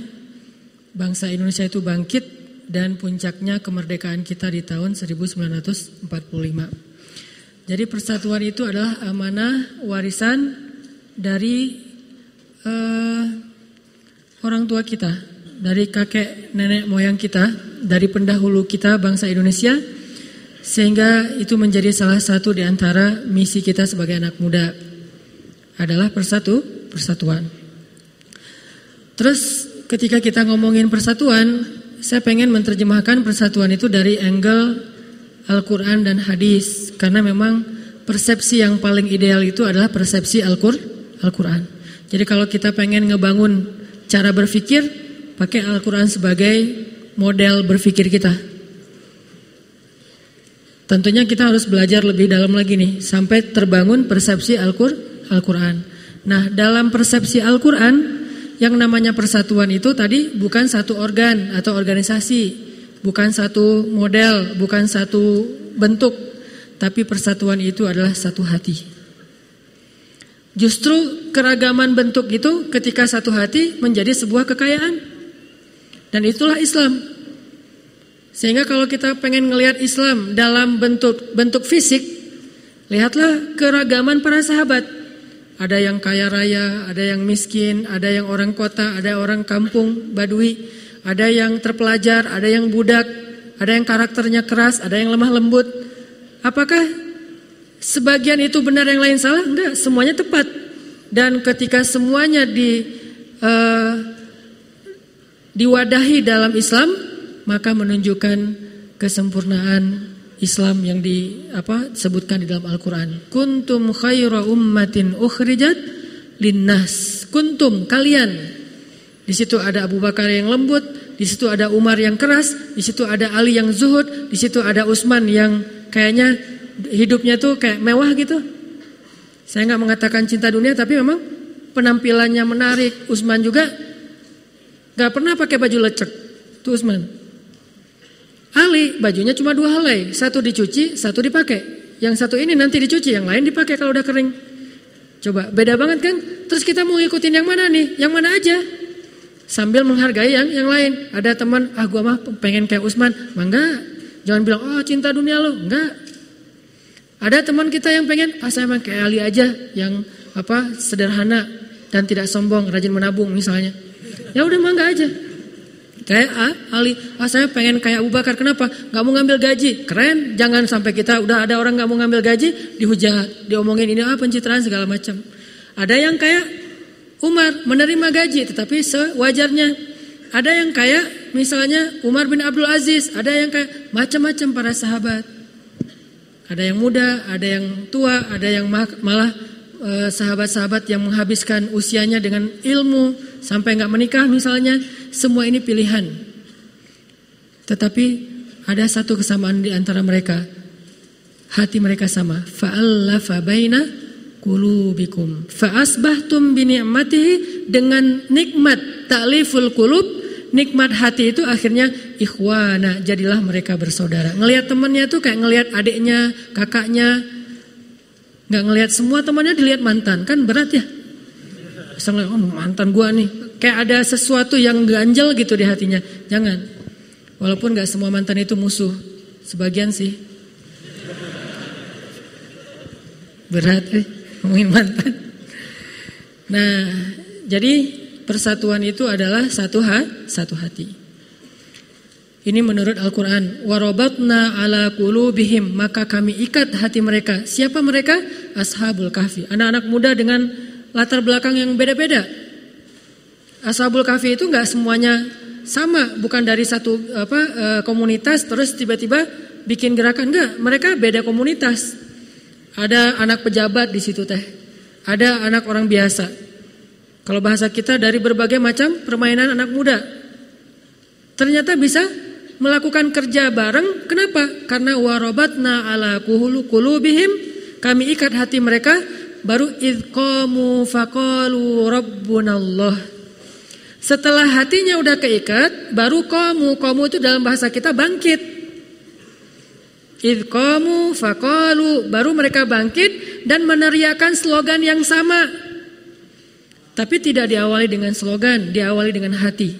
bangsa Indonesia itu bangkit dan puncaknya kemerdekaan kita di tahun 1945. Jadi persatuan itu adalah amanah warisan dari uh, orang tua kita, dari kakek nenek moyang kita, dari pendahulu kita bangsa Indonesia sehingga itu menjadi salah satu di antara misi kita sebagai anak muda adalah persatu, persatuan. Terus ketika kita ngomongin persatuan, saya pengen menerjemahkan persatuan itu dari angle Al-Quran dan hadis. Karena memang persepsi yang paling ideal itu adalah persepsi Al-Quran. Jadi kalau kita pengen ngebangun cara berpikir, pakai Al-Quran sebagai model berpikir kita. Tentunya kita harus belajar lebih dalam lagi nih sampai terbangun persepsi Al-Qur'an. Nah, dalam persepsi Al-Qur'an yang namanya persatuan itu tadi bukan satu organ atau organisasi, bukan satu model, bukan satu bentuk, tapi persatuan itu adalah satu hati. Justru keragaman bentuk itu ketika satu hati menjadi sebuah kekayaan. Dan itulah Islam. Sehingga kalau kita pengen ngelihat Islam dalam bentuk bentuk fisik, lihatlah keragaman para sahabat. Ada yang kaya raya, ada yang miskin, ada yang orang kota, ada orang kampung, badui, ada yang terpelajar, ada yang budak, ada yang karakternya keras, ada yang lemah lembut. Apakah sebagian itu benar yang lain salah? Enggak, semuanya tepat. Dan ketika semuanya di uh, diwadahi dalam Islam, maka menunjukkan kesempurnaan Islam yang di apa sebutkan di dalam Al-Qur'an. Kuntum khaira ummatin ukhrijat linnas. Kuntum kalian. Di situ ada Abu Bakar yang lembut, di situ ada Umar yang keras, di situ ada Ali yang zuhud, di situ ada Utsman yang kayaknya hidupnya tuh kayak mewah gitu. Saya nggak mengatakan cinta dunia tapi memang penampilannya menarik. Utsman juga nggak pernah pakai baju lecek. Tuh Utsman. Ali bajunya cuma dua helai, satu dicuci, satu dipakai. Yang satu ini nanti dicuci, yang lain dipakai kalau udah kering. Coba beda banget kan? Terus kita mau ngikutin yang mana nih? Yang mana aja? Sambil menghargai yang yang lain. Ada teman, ah gua mah pengen kayak Usman. Mangga, jangan bilang oh cinta dunia lo, enggak. Ada teman kita yang pengen, ah saya mah kayak Ali aja, yang apa sederhana dan tidak sombong, rajin menabung misalnya. Ya udah mangga aja. Kayak ah, Ali, ah saya pengen kayak Abu Bakar. Kenapa? Gak mau ngambil gaji. Keren. Jangan sampai kita udah ada orang gak mau ngambil gaji, dihujat, diomongin ini ah pencitraan segala macam. Ada yang kayak Umar menerima gaji, tetapi sewajarnya. Ada yang kayak misalnya Umar bin Abdul Aziz. Ada yang kayak macam-macam para sahabat. Ada yang muda, ada yang tua, ada yang malah sahabat-sahabat yang menghabiskan usianya dengan ilmu sampai nggak menikah misalnya semua ini pilihan. Tetapi ada satu kesamaan di antara mereka. Hati mereka sama. Fa'allafa baina qulubikum. Fa'asbahtum bi ni'matihi dengan nikmat ta'liful qulub, nikmat hati itu akhirnya ikhwana, jadilah mereka bersaudara. Ngelihat temannya tuh kayak ngelihat adiknya, kakaknya. Nggak ngelihat semua temannya dilihat mantan, kan berat ya. Misalnya, oh, mantan gua nih, kayak ada sesuatu yang ganjel gitu di hatinya. Jangan. Walaupun gak semua mantan itu musuh, sebagian sih. Berat eh, ngomongin mantan. Nah, jadi persatuan itu adalah satu ha, satu hati. Ini menurut Al-Quran. Warobatna ala bihim Maka kami ikat hati mereka. Siapa mereka? Ashabul kahfi. Anak-anak muda dengan latar belakang yang beda-beda. Ashabul kahfi itu nggak semuanya sama. Bukan dari satu apa eh, komunitas terus tiba-tiba bikin gerakan. Enggak. Mereka beda komunitas. Ada anak pejabat di situ teh. Ada anak orang biasa. Kalau bahasa kita dari berbagai macam permainan anak muda. Ternyata bisa melakukan kerja bareng. Kenapa? Karena warobatna ala kuhulu kulubihim. Kami ikat hati mereka. Baru idqamu faqalu rabbunallah. Setelah hatinya udah keikat, baru kamu, kamu itu dalam bahasa kita bangkit. Idqamu faqalu, baru mereka bangkit dan meneriakan slogan yang sama. Tapi tidak diawali dengan slogan, diawali dengan hati.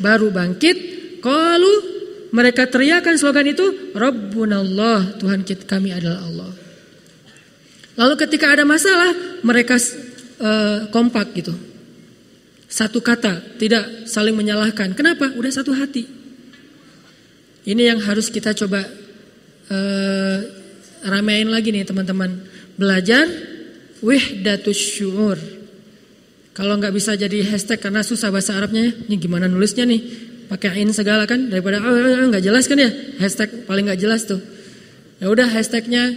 Baru bangkit, qalu mereka teriakan slogan itu, Rabbunallah, Tuhan kita, kami adalah Allah. Lalu ketika ada masalah, mereka uh, kompak gitu. Satu kata, tidak saling menyalahkan. Kenapa? Udah satu hati. Ini yang harus kita coba uh, ramein lagi nih teman-teman. Belajar wihdatus syu'ur. Kalau nggak bisa jadi hashtag karena susah bahasa Arabnya, ini gimana nulisnya nih? Pakai in segala kan daripada oh, oh, oh, nggak jelas kan ya hashtag paling nggak jelas tuh ya udah hashtagnya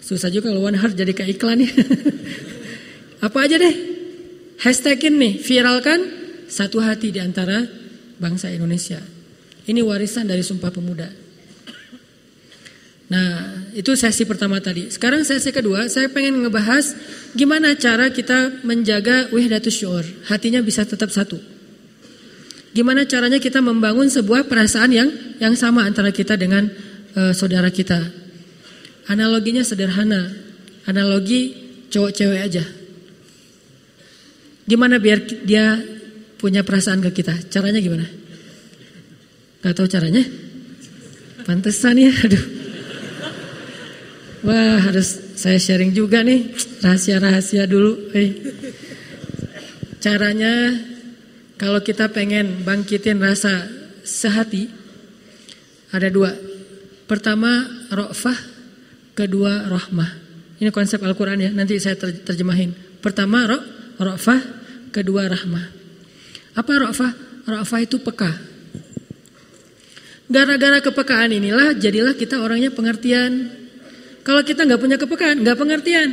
susah juga kalau one heart jadi kayak iklan ya apa aja deh hashtagin nih viralkan satu hati di antara bangsa Indonesia ini warisan dari Sumpah Pemuda Nah, itu sesi pertama tadi. Sekarang sesi kedua, saya pengen ngebahas gimana cara kita menjaga wihdatus syur. Hatinya bisa tetap satu. Gimana caranya kita membangun sebuah perasaan yang yang sama antara kita dengan uh, saudara kita. Analoginya sederhana. Analogi cowok cewek aja. Gimana biar dia punya perasaan ke kita? Caranya gimana? Gak tahu caranya? Pantesan ya, aduh. Wah, harus saya sharing juga nih rahasia-rahasia dulu. Hey. Caranya kalau kita pengen bangkitin rasa sehati, ada dua. Pertama, rofah, kedua, rohmah. Ini konsep Al-Quran ya, nanti saya terjemahin. Pertama, ro, rofah, kedua, rahmah. Apa rofah? Rofah itu peka. Gara-gara kepekaan inilah, jadilah kita orangnya pengertian. Kalau kita nggak punya kepekaan, nggak pengertian.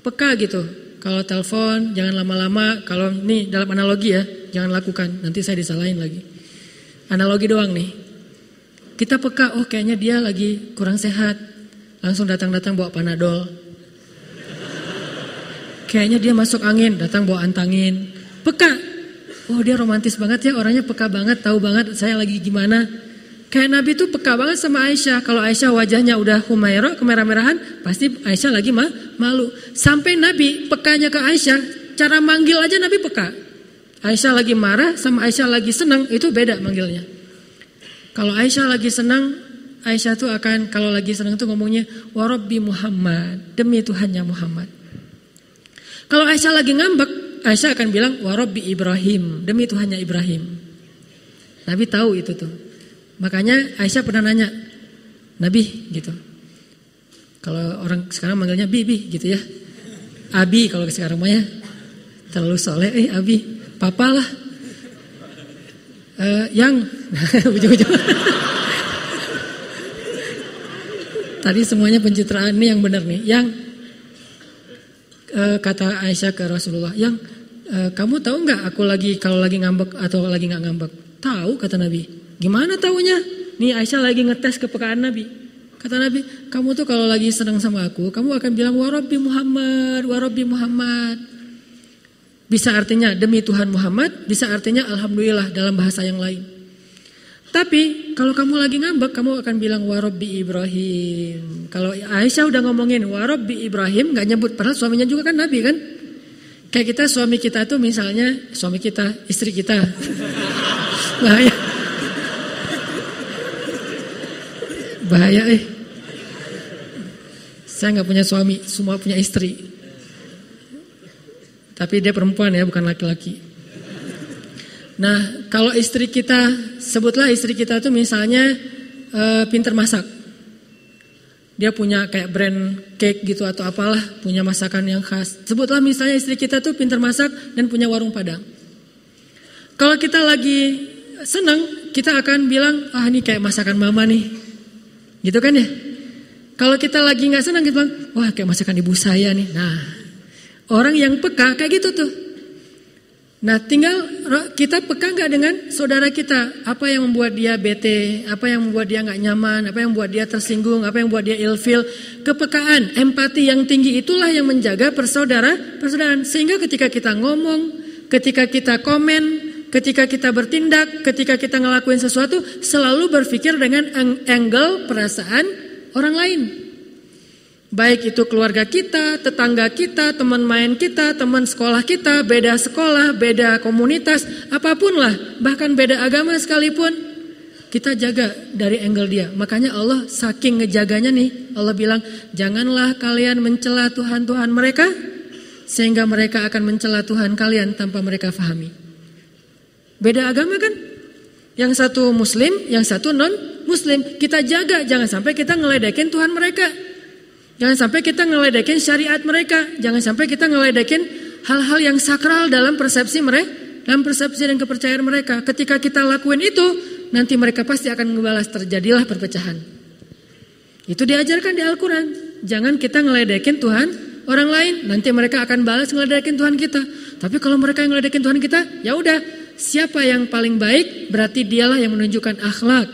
Peka gitu. Kalau telepon jangan lama-lama. Kalau ini dalam analogi ya, jangan lakukan. Nanti saya disalahin lagi. Analogi doang nih. Kita peka, oh kayaknya dia lagi kurang sehat. Langsung datang-datang bawa panadol. Kayaknya dia masuk angin, datang bawa antangin. Peka. Oh dia romantis banget ya, orangnya peka banget, tahu banget saya lagi gimana. Kayak Nabi tuh peka banget sama Aisyah. Kalau Aisyah wajahnya udah humaira, kemerah-merahan, pasti Aisyah lagi mah malu. Sampai Nabi pekanya ke Aisyah, cara manggil aja Nabi peka. Aisyah lagi marah sama Aisyah lagi senang, itu beda manggilnya. Kalau Aisyah lagi senang, Aisyah tuh akan kalau lagi senang tuh ngomongnya warabbi Muhammad, demi Tuhannya Muhammad. Kalau Aisyah lagi ngambek, Aisyah akan bilang warabbi Ibrahim, demi Tuhannya Ibrahim. Nabi tahu itu tuh. Makanya Aisyah pernah nanya, Nabi gitu. Kalau orang sekarang manggilnya Bibi gitu ya. Abi kalau sekarang mah ya. Terlalu soleh, eh Abi, papa lah. Uh, yang ujung-ujung. Tadi semuanya pencitraan nih yang benar nih. Yang uh, kata Aisyah ke Rasulullah, yang uh, kamu tahu nggak aku lagi kalau lagi ngambek atau lagi nggak ngambek? Tahu kata Nabi. Gimana taunya? Nih Aisyah lagi ngetes kepekaan Nabi. Kata Nabi, kamu tuh kalau lagi senang sama aku, kamu akan bilang warabi Muhammad, warabi Muhammad. Bisa artinya demi Tuhan Muhammad, bisa artinya alhamdulillah dalam bahasa yang lain. Tapi kalau kamu lagi ngambek, kamu akan bilang warabi Ibrahim. Kalau Aisyah udah ngomongin warabi Ibrahim, nggak nyebut padahal suaminya juga kan Nabi kan. Kayak kita suami kita tuh misalnya suami kita, istri kita. Bahaya. Bahaya eh. Saya nggak punya suami, semua punya istri. Tapi dia perempuan ya, bukan laki-laki. Nah, kalau istri kita, sebutlah istri kita tuh misalnya uh, pinter masak dia punya kayak brand cake gitu atau apalah, punya masakan yang khas. Sebutlah misalnya istri kita tuh pintar masak dan punya warung padang. Kalau kita lagi senang, kita akan bilang, ah ini kayak masakan mama nih. Gitu kan ya? Kalau kita lagi nggak senang, bilang, wah kayak masakan ibu saya nih. Nah, orang yang peka kayak gitu tuh. Nah tinggal kita peka nggak dengan saudara kita Apa yang membuat dia bete Apa yang membuat dia nggak nyaman Apa yang membuat dia tersinggung Apa yang membuat dia ilfil Kepekaan, empati yang tinggi itulah yang menjaga persaudara persaudaraan Sehingga ketika kita ngomong Ketika kita komen Ketika kita bertindak Ketika kita ngelakuin sesuatu Selalu berpikir dengan angle perasaan orang lain Baik itu keluarga kita, tetangga kita, teman main kita, teman sekolah kita, beda sekolah, beda komunitas, apa pun lah, bahkan beda agama sekalipun, kita jaga dari angle dia. Makanya Allah saking ngejaganya nih, Allah bilang, janganlah kalian mencela Tuhan-Tuhan mereka, sehingga mereka akan mencela Tuhan kalian tanpa mereka fahami. Beda agama kan? Yang satu muslim, yang satu non muslim. Kita jaga, jangan sampai kita ngeledekin Tuhan mereka. Jangan sampai kita ngeledekin syariat mereka. Jangan sampai kita ngeledekin hal-hal yang sakral dalam persepsi mereka, dalam persepsi dan kepercayaan mereka. Ketika kita lakuin itu, nanti mereka pasti akan membalas terjadilah perpecahan. Itu diajarkan di Al-Quran. Jangan kita ngeledekin Tuhan orang lain, nanti mereka akan balas ngeledekin Tuhan kita. Tapi kalau mereka yang ngeledekin Tuhan kita, ya udah, siapa yang paling baik berarti dialah yang menunjukkan akhlak,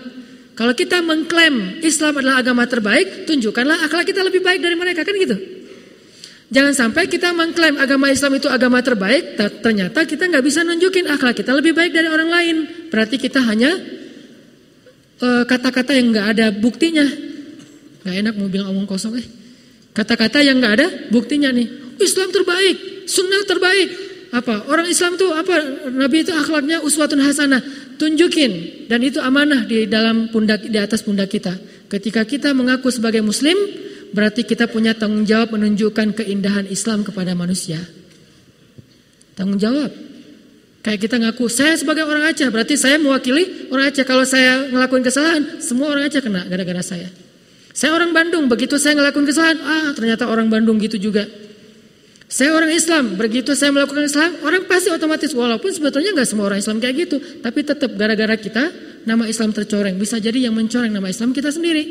kalau kita mengklaim Islam adalah agama terbaik, tunjukkanlah akhlak kita lebih baik dari mereka kan gitu. Jangan sampai kita mengklaim agama Islam itu agama terbaik, ternyata kita nggak bisa nunjukin akhlak kita lebih baik dari orang lain. Berarti kita hanya eh, kata-kata uh, yang nggak ada buktinya. Gak enak mau bilang omong kosong eh. Kata-kata yang nggak ada buktinya nih. Islam terbaik, sunnah terbaik. Apa? Orang Islam tuh apa? Nabi itu akhlaknya uswatun hasanah tunjukin dan itu amanah di dalam pundak di atas pundak kita. Ketika kita mengaku sebagai muslim, berarti kita punya tanggung jawab menunjukkan keindahan Islam kepada manusia. Tanggung jawab. Kayak kita ngaku, saya sebagai orang Aceh, berarti saya mewakili orang Aceh. Kalau saya ngelakuin kesalahan, semua orang Aceh kena gara-gara saya. Saya orang Bandung, begitu saya ngelakuin kesalahan, ah ternyata orang Bandung gitu juga. Saya orang Islam, begitu saya melakukan Islam, orang pasti otomatis walaupun sebetulnya nggak semua orang Islam kayak gitu, tapi tetap gara-gara kita nama Islam tercoreng, bisa jadi yang mencoreng nama Islam kita sendiri.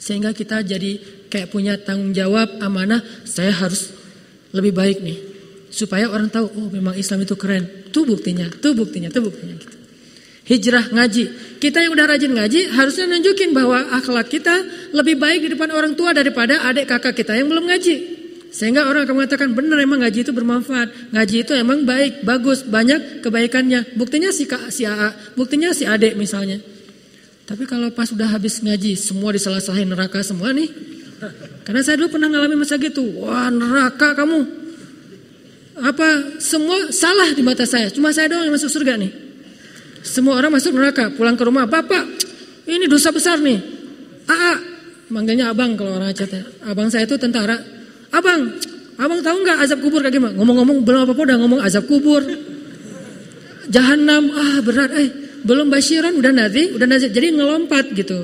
Sehingga kita jadi kayak punya tanggung jawab amanah, saya harus lebih baik nih. Supaya orang tahu, oh memang Islam itu keren. Tuh buktinya, tuh buktinya, tuh buktinya gitu. Hijrah ngaji. Kita yang udah rajin ngaji harusnya nunjukin bahwa akhlak kita lebih baik di depan orang tua daripada adik kakak kita yang belum ngaji. Sehingga orang akan mengatakan benar emang ngaji itu bermanfaat. Ngaji itu emang baik, bagus, banyak kebaikannya. Buktinya si Kak, si AA, buktinya si Adek misalnya. Tapi kalau pas udah habis ngaji, semua disalah-salahin neraka semua nih. Karena saya dulu pernah ngalami masa gitu. Wah neraka kamu. Apa semua salah di mata saya. Cuma saya doang yang masuk surga nih. Semua orang masuk neraka. Pulang ke rumah. Bapak ini dosa besar nih. AA. Manggilnya abang kalau orang Aceh. Abang saya itu tentara. Abang, abang tahu nggak azab kubur kayak gimana? Ngomong-ngomong belum apa-apa udah ngomong azab kubur. Jahanam, ah berat, eh belum basiron udah nazi, udah nazi. Jadi ngelompat gitu.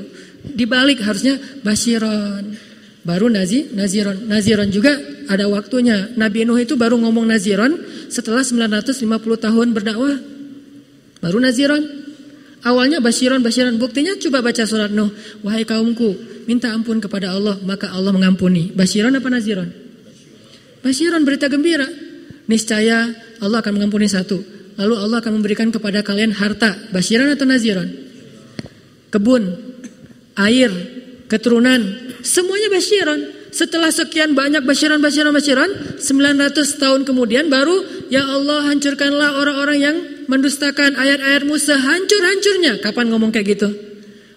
Dibalik harusnya basiron. Baru nazi, naziron. Naziron juga ada waktunya. Nabi Nuh itu baru ngomong naziron setelah 950 tahun berdakwah. Baru naziron. Awalnya basiron. Buktinya coba baca surat Nuh. Wahai kaumku, minta ampun kepada Allah, maka Allah mengampuni. Basiron apa naziron? Basiron berita gembira. Niscaya Allah akan mengampuni satu. Lalu Allah akan memberikan kepada kalian harta. Basiron atau naziron? Kebun, air, keturunan. Semuanya basiron. Setelah sekian banyak basiran, basiran, basiran, 900 tahun kemudian baru ya Allah hancurkanlah orang-orang yang mendustakan ayat-ayatmu sehancur-hancurnya. Kapan ngomong kayak gitu?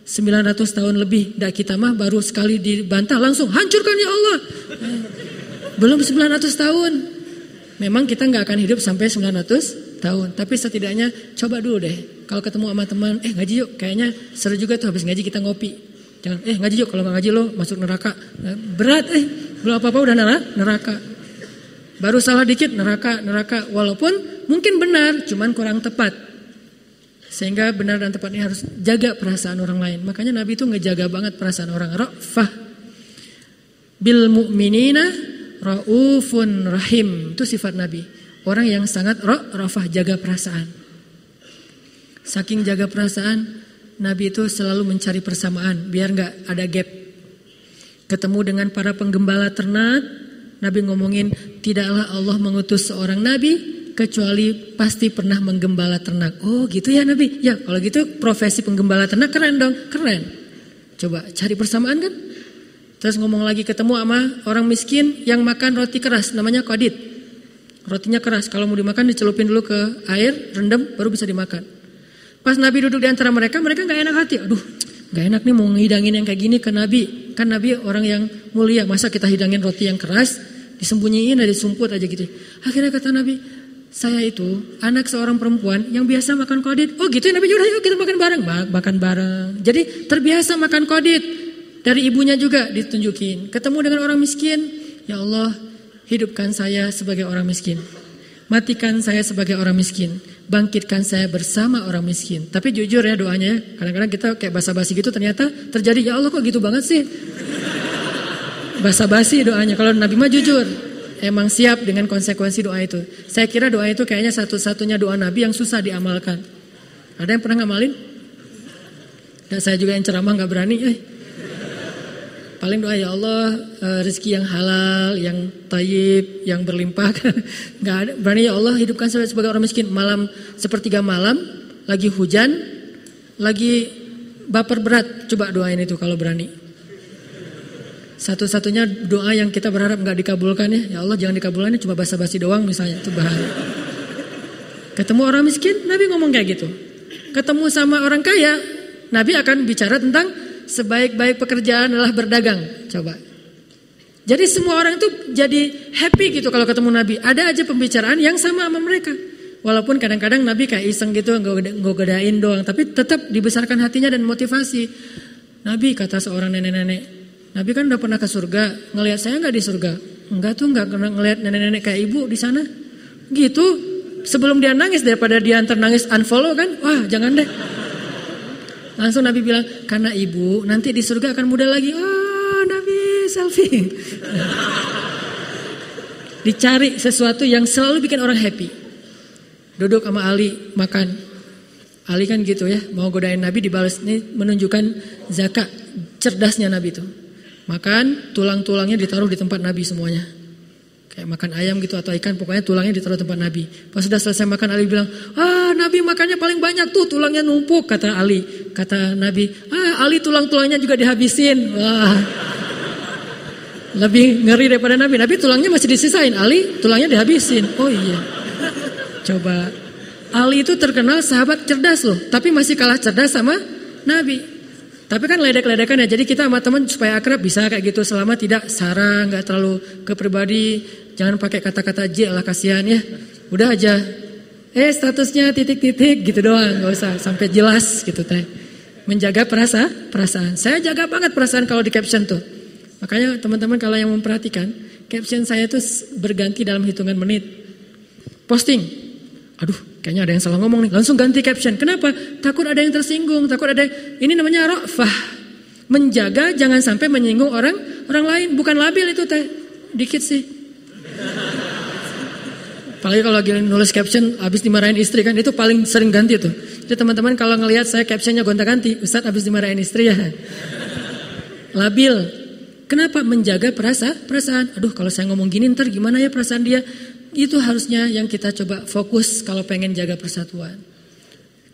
900 tahun lebih. Dak kita mah baru sekali dibantah langsung hancurkan ya Allah. Belum 900 tahun. Memang kita nggak akan hidup sampai 900 tahun, tapi setidaknya coba dulu deh. Kalau ketemu sama teman, eh ngaji yuk, kayaknya seru juga tuh habis ngaji kita ngopi. Jangan, eh ngaji yuk, kalau nggak ngaji lo masuk neraka. Berat, eh belum apa-apa udah neraka. Baru salah dikit neraka, neraka. Walaupun mungkin benar, cuman kurang tepat. Sehingga benar dan tepat ini harus jaga perasaan orang lain. Makanya Nabi itu ngejaga banget perasaan orang. Ra'fah bil mu'minina Raufun rahim itu sifat Nabi. Orang yang sangat rafah jaga perasaan. Saking jaga perasaan, Nabi itu selalu mencari persamaan biar nggak ada gap. Ketemu dengan para penggembala ternak, Nabi ngomongin tidaklah Allah mengutus seorang nabi kecuali pasti pernah menggembala ternak. Oh gitu ya Nabi. Ya kalau gitu profesi penggembala ternak keren dong, keren. Coba cari persamaan kan? Terus ngomong lagi ketemu sama orang miskin yang makan roti keras namanya kodit. Rotinya keras, kalau mau dimakan dicelupin dulu ke air, rendam, baru bisa dimakan. Pas Nabi duduk di antara mereka, mereka nggak enak hati. Aduh, nggak enak nih mau ngidangin yang kayak gini ke Nabi. Kan Nabi orang yang mulia, masa kita hidangin roti yang keras, disembunyiin ada sumput aja gitu. Akhirnya kata Nabi, saya itu anak seorang perempuan yang biasa makan kodit. Oh gitu ya Nabi, yaudah yuk kita makan bareng. Makan bareng. Jadi terbiasa makan kodit. Dari ibunya juga ditunjukin. Ketemu dengan orang miskin, ya Allah, hidupkan saya sebagai orang miskin. Matikan saya sebagai orang miskin. Bangkitkan saya bersama orang miskin. Tapi jujur ya doanya, kadang-kadang kita kayak basa-basi gitu ternyata terjadi, ya Allah kok gitu banget sih. Basa-basi doanya. Kalau Nabi mah jujur, emang siap dengan konsekuensi doa itu. Saya kira doa itu kayaknya satu-satunya doa Nabi yang susah diamalkan. Ada yang pernah ngamalin? Dan saya juga yang ceramah nggak berani. Eh, Paling doa ya Allah uh, rezeki yang halal, yang tayyib, yang berlimpah. Gak ada. Berani ya Allah hidupkan saya sebagai orang miskin. Malam sepertiga malam, lagi hujan, lagi baper berat. Coba doain itu kalau berani. Satu-satunya doa yang kita berharap nggak dikabulkan ya. Ya Allah jangan dikabulkan cuma basa-basi doang misalnya. Itu bahaya. Ketemu orang miskin, Nabi ngomong kayak gitu. Ketemu sama orang kaya, Nabi akan bicara tentang sebaik-baik pekerjaan adalah berdagang. Coba. Jadi semua orang itu jadi happy gitu kalau ketemu Nabi. Ada aja pembicaraan yang sama sama mereka. Walaupun kadang-kadang Nabi kayak iseng gitu godain doang, tapi tetap dibesarkan hatinya dan motivasi. Nabi kata seorang nenek-nenek, Nabi kan udah pernah ke surga, ngelihat saya nggak di surga? Enggak tuh nggak ngelihat nenek-nenek kayak ibu di sana. Gitu. Sebelum dia nangis daripada dia antar nangis unfollow kan, wah jangan deh. Langsung Nabi bilang, karena ibu nanti di surga akan muda lagi. Oh Nabi selfie. Dicari sesuatu yang selalu bikin orang happy. Duduk sama Ali makan. Ali kan gitu ya, mau godain Nabi dibalas. Ini menunjukkan zakat cerdasnya Nabi itu. Makan, tulang-tulangnya ditaruh di tempat Nabi semuanya. Kayak makan ayam gitu atau ikan, pokoknya tulangnya ditaruh tempat Nabi. Pas sudah selesai makan, Ali bilang, ah Nabi makannya paling banyak tuh, tulangnya numpuk, kata Ali. Kata Nabi, ah Ali tulang-tulangnya juga dihabisin. Wah, lebih ngeri daripada Nabi. Nabi tulangnya masih disisain, Ali tulangnya dihabisin. Oh iya, coba. Ali itu terkenal sahabat cerdas loh, tapi masih kalah cerdas sama Nabi. Tapi kan ledek-ledekan ya, jadi kita sama teman supaya akrab bisa kayak gitu selama tidak sarang, nggak terlalu ke pribadi, Jangan pakai kata-kata J lah kasihan ya. Udah aja. Eh statusnya titik-titik gitu doang, nggak usah sampai jelas gitu teh. Menjaga perasa, perasaan. Saya jaga banget perasaan kalau di caption tuh. Makanya teman-teman kalau yang memperhatikan, caption saya tuh berganti dalam hitungan menit. Posting. Aduh, kayaknya ada yang salah ngomong nih. Langsung ganti caption. Kenapa? Takut ada yang tersinggung, takut ada yang... ini namanya rafah. Menjaga jangan sampai menyinggung orang orang lain, bukan labil itu teh. Dikit sih. Apalagi kalau lagi nulis caption habis dimarahin istri kan itu paling sering ganti tuh. Jadi teman-teman kalau ngelihat saya captionnya gonta-ganti, Ustaz habis dimarahin istri ya. Labil. Kenapa menjaga perasa, perasaan? Aduh kalau saya ngomong gini ntar gimana ya perasaan dia? Itu harusnya yang kita coba fokus kalau pengen jaga persatuan.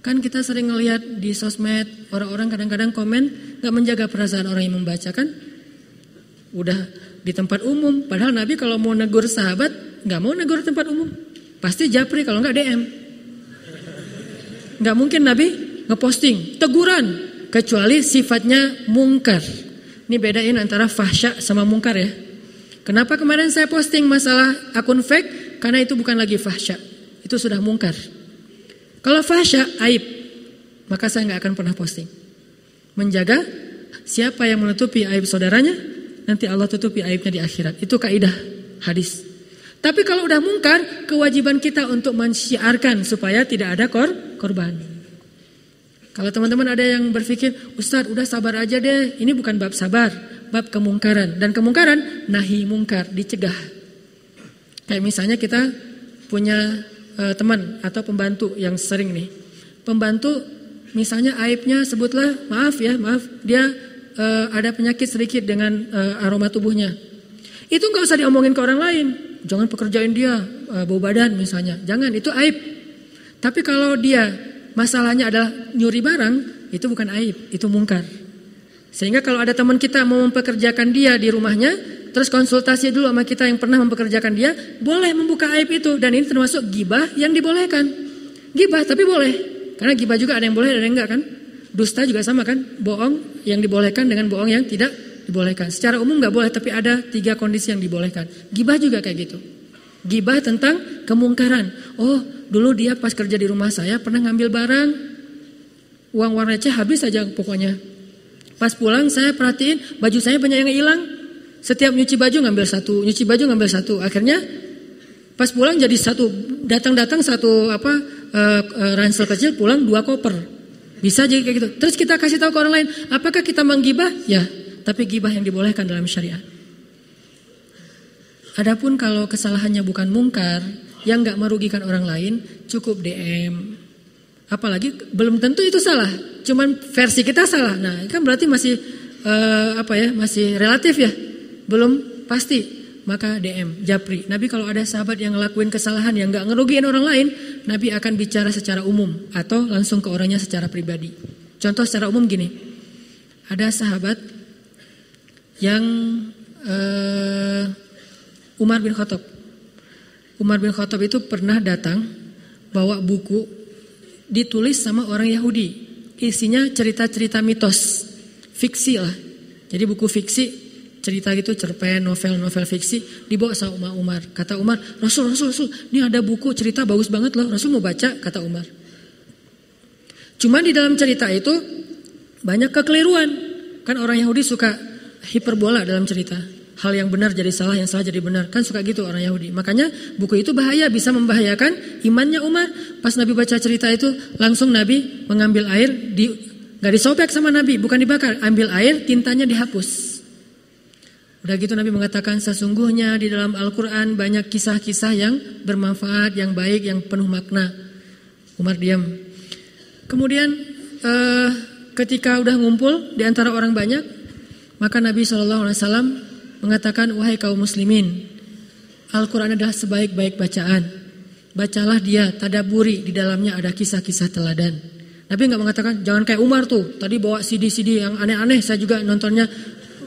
Kan kita sering ngelihat di sosmed orang-orang kadang-kadang komen gak menjaga perasaan orang yang membaca kan? Udah di tempat umum. Padahal Nabi kalau mau negur sahabat nggak mau negur tempat umum, pasti japri kalau nggak DM. Nggak mungkin Nabi ngeposting teguran kecuali sifatnya mungkar. Ini bedain antara fahsya sama mungkar ya. Kenapa kemarin saya posting masalah akun fake? Karena itu bukan lagi fahsya. Itu sudah mungkar. Kalau fahsya, aib. Maka saya nggak akan pernah posting. Menjaga siapa yang menutupi aib saudaranya, nanti Allah tutupi aibnya di akhirat. Itu kaidah hadis. Tapi kalau udah mungkar, kewajiban kita untuk mensiarkan supaya tidak ada kor korban. Kalau teman-teman ada yang berpikir, Ustadz udah sabar aja deh, ini bukan bab sabar, bab kemungkaran. Dan kemungkaran, nahi mungkar, dicegah. Kayak misalnya kita punya uh, teman atau pembantu yang sering nih. Pembantu misalnya aibnya sebutlah, maaf ya, maaf, dia uh, ada penyakit sedikit dengan uh, aroma tubuhnya. Itu nggak usah diomongin ke orang lain. Jangan pekerjain dia uh, bau badan misalnya. Jangan, itu aib. Tapi kalau dia masalahnya adalah nyuri barang, itu bukan aib, itu mungkar. Sehingga kalau ada teman kita mau mempekerjakan dia di rumahnya, terus konsultasi dulu sama kita yang pernah mempekerjakan dia, boleh membuka aib itu. Dan ini termasuk gibah yang dibolehkan. Gibah tapi boleh. Karena gibah juga ada yang boleh, ada yang enggak kan. Dusta juga sama kan, bohong yang dibolehkan dengan bohong yang tidak dibolehkan. Secara umum nggak boleh, tapi ada tiga kondisi yang dibolehkan. Gibah juga kayak gitu. Gibah tentang kemungkaran. Oh, dulu dia pas kerja di rumah saya pernah ngambil barang, uang uang receh habis saja pokoknya. Pas pulang saya perhatiin baju saya banyak yang hilang. Setiap nyuci baju ngambil satu, nyuci baju ngambil satu. Akhirnya pas pulang jadi satu, datang-datang satu apa uh, uh, ransel kecil, pulang dua koper. Bisa jadi kayak gitu. Terus kita kasih tahu ke orang lain, apakah kita menggibah? Ya, tapi gibah yang dibolehkan dalam syariat. Adapun kalau kesalahannya bukan mungkar, yang nggak merugikan orang lain, cukup DM. Apalagi belum tentu itu salah, cuman versi kita salah. Nah, kan berarti masih uh, apa ya, masih relatif ya, belum pasti. Maka DM, Japri. Nabi kalau ada sahabat yang ngelakuin kesalahan yang nggak ngerugiin orang lain, Nabi akan bicara secara umum atau langsung ke orangnya secara pribadi. Contoh secara umum gini, ada sahabat yang uh, Umar bin Khattab. Umar bin Khattab itu pernah datang bawa buku ditulis sama orang Yahudi. Isinya cerita-cerita mitos, fiksi lah. Jadi buku fiksi, cerita gitu, cerpen, novel-novel fiksi dibawa sama Umar. Kata Umar, Rasul, Rasul, Rasul, ini ada buku cerita bagus banget loh. Rasul mau baca, kata Umar. Cuma di dalam cerita itu banyak kekeliruan. Kan orang Yahudi suka hiperbola dalam cerita. Hal yang benar jadi salah, yang salah jadi benar. Kan suka gitu orang Yahudi. Makanya buku itu bahaya, bisa membahayakan imannya Umar. Pas Nabi baca cerita itu, langsung Nabi mengambil air, di, gak disobek sama Nabi, bukan dibakar. Ambil air, tintanya dihapus. Udah gitu Nabi mengatakan sesungguhnya di dalam Al-Quran banyak kisah-kisah yang bermanfaat, yang baik, yang penuh makna. Umar diam. Kemudian eh, ketika udah ngumpul di antara orang banyak, maka Nabi SAW mengatakan, wahai kaum muslimin, Al-Quran adalah sebaik-baik bacaan. Bacalah dia, tadaburi, di dalamnya ada kisah-kisah teladan. Nabi nggak mengatakan, jangan kayak Umar tuh, tadi bawa CD-CD yang aneh-aneh, saya juga nontonnya,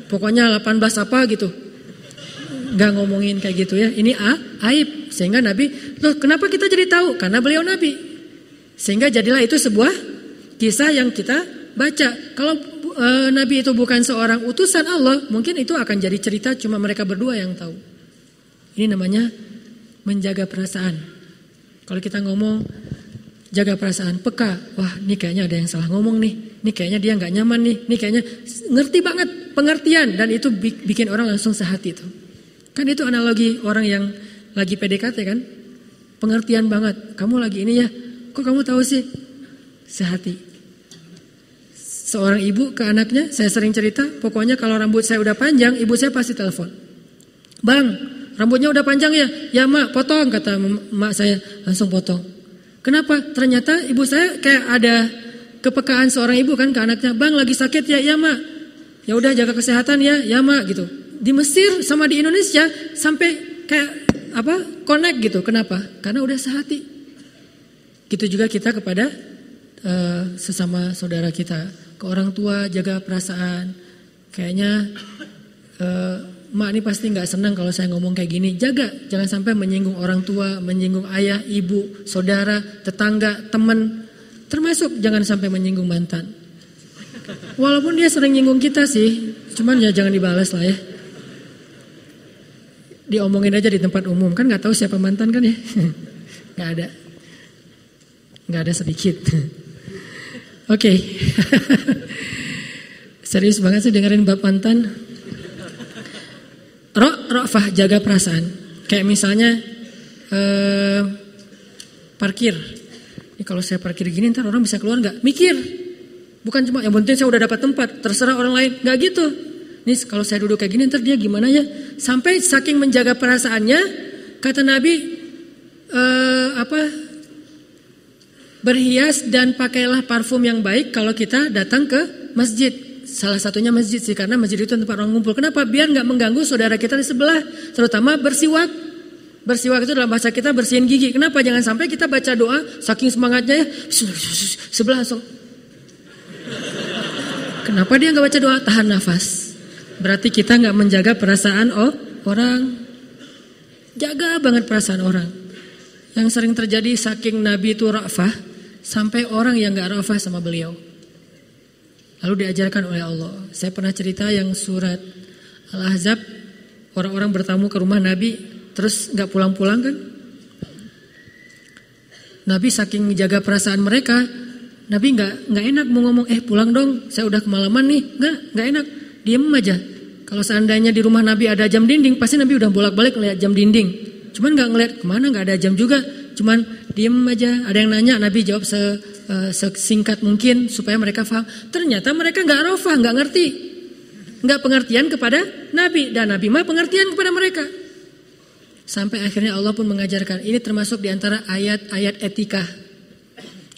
pokoknya 18 apa gitu. Gak ngomongin kayak gitu ya, ini a, aib. Sehingga Nabi, loh kenapa kita jadi tahu? Karena beliau Nabi. Sehingga jadilah itu sebuah kisah yang kita baca. Kalau e, Nabi itu bukan seorang utusan Allah, mungkin itu akan jadi cerita cuma mereka berdua yang tahu. Ini namanya menjaga perasaan. Kalau kita ngomong jaga perasaan, peka. Wah, ini kayaknya ada yang salah ngomong nih. Ini kayaknya dia nggak nyaman nih. Ini kayaknya ngerti banget pengertian dan itu bikin orang langsung sehati tuh. Kan itu analogi orang yang lagi PDKT kan? Pengertian banget. Kamu lagi ini ya. Kok kamu tahu sih? Sehati. Seorang ibu ke anaknya, saya sering cerita, pokoknya kalau rambut saya udah panjang, ibu saya pasti telepon. Bang, rambutnya udah panjang ya? Ya mak, potong, kata mak saya, langsung potong. Kenapa? Ternyata ibu saya kayak ada kepekaan seorang ibu kan ke anaknya, bang lagi sakit ya? Ya mak, ya udah jaga kesehatan ya, ya mak gitu. Di Mesir sama di Indonesia sampai kayak apa connect gitu. Kenapa? Karena udah sehati. Gitu juga kita kepada uh, sesama saudara kita ke orang tua jaga perasaan. Kayaknya uh, mak ini pasti nggak senang kalau saya ngomong kayak gini. Jaga, jangan sampai menyinggung orang tua, menyinggung ayah, ibu, saudara, tetangga, teman. Termasuk jangan sampai menyinggung mantan. Walaupun dia sering nyinggung kita sih, cuman ya jangan dibalas lah ya. diomongin aja di tempat umum kan nggak tahu siapa mantan kan ya. Nggak ada. Nggak ada sedikit. Oke. Serius banget sih dengerin bab mantan. Rok rofah jaga perasaan. Kayak misalnya eh, parkir. Ini kalau saya parkir gini ntar orang bisa keluar nggak? Mikir bukan cuma yang penting saya udah dapat tempat terserah orang lain nggak gitu Nih kalau saya duduk kayak gini ntar dia gimana ya? Sampai saking menjaga perasaannya, kata Nabi eh, apa? Berhias dan pakailah parfum yang baik kalau kita datang ke masjid. Salah satunya masjid sih karena masjid itu tempat orang ngumpul. Kenapa? Biar nggak mengganggu saudara kita di sebelah, terutama bersiwak. Bersiwak itu dalam bahasa kita bersihin gigi. Kenapa? Jangan sampai kita baca doa saking semangatnya ya sebelah langsung. Kenapa dia nggak baca doa? Tahan nafas. Berarti kita nggak menjaga perasaan oh, orang. Jaga banget perasaan orang. Yang sering terjadi saking Nabi itu rafah sampai orang yang nggak rafah sama beliau. Lalu diajarkan oleh Allah. Saya pernah cerita yang surat Al-Ahzab orang-orang bertamu ke rumah Nabi terus nggak pulang-pulang kan? Nabi saking menjaga perasaan mereka, Nabi nggak nggak enak mau ngomong eh pulang dong, saya udah kemalaman nih, nggak nggak enak. Diam aja. Kalau seandainya di rumah Nabi ada jam dinding, pasti Nabi udah bolak-balik ngeliat jam dinding. Cuman nggak ngeliat ke mana, nggak ada jam juga. Cuman diem aja. Ada yang nanya, Nabi jawab se, uh, sesingkat mungkin supaya mereka paham. Ternyata mereka nggak rofah, nggak ngerti, nggak pengertian kepada Nabi dan Nabi mah pengertian kepada mereka. Sampai akhirnya Allah pun mengajarkan. Ini termasuk di antara ayat-ayat etika.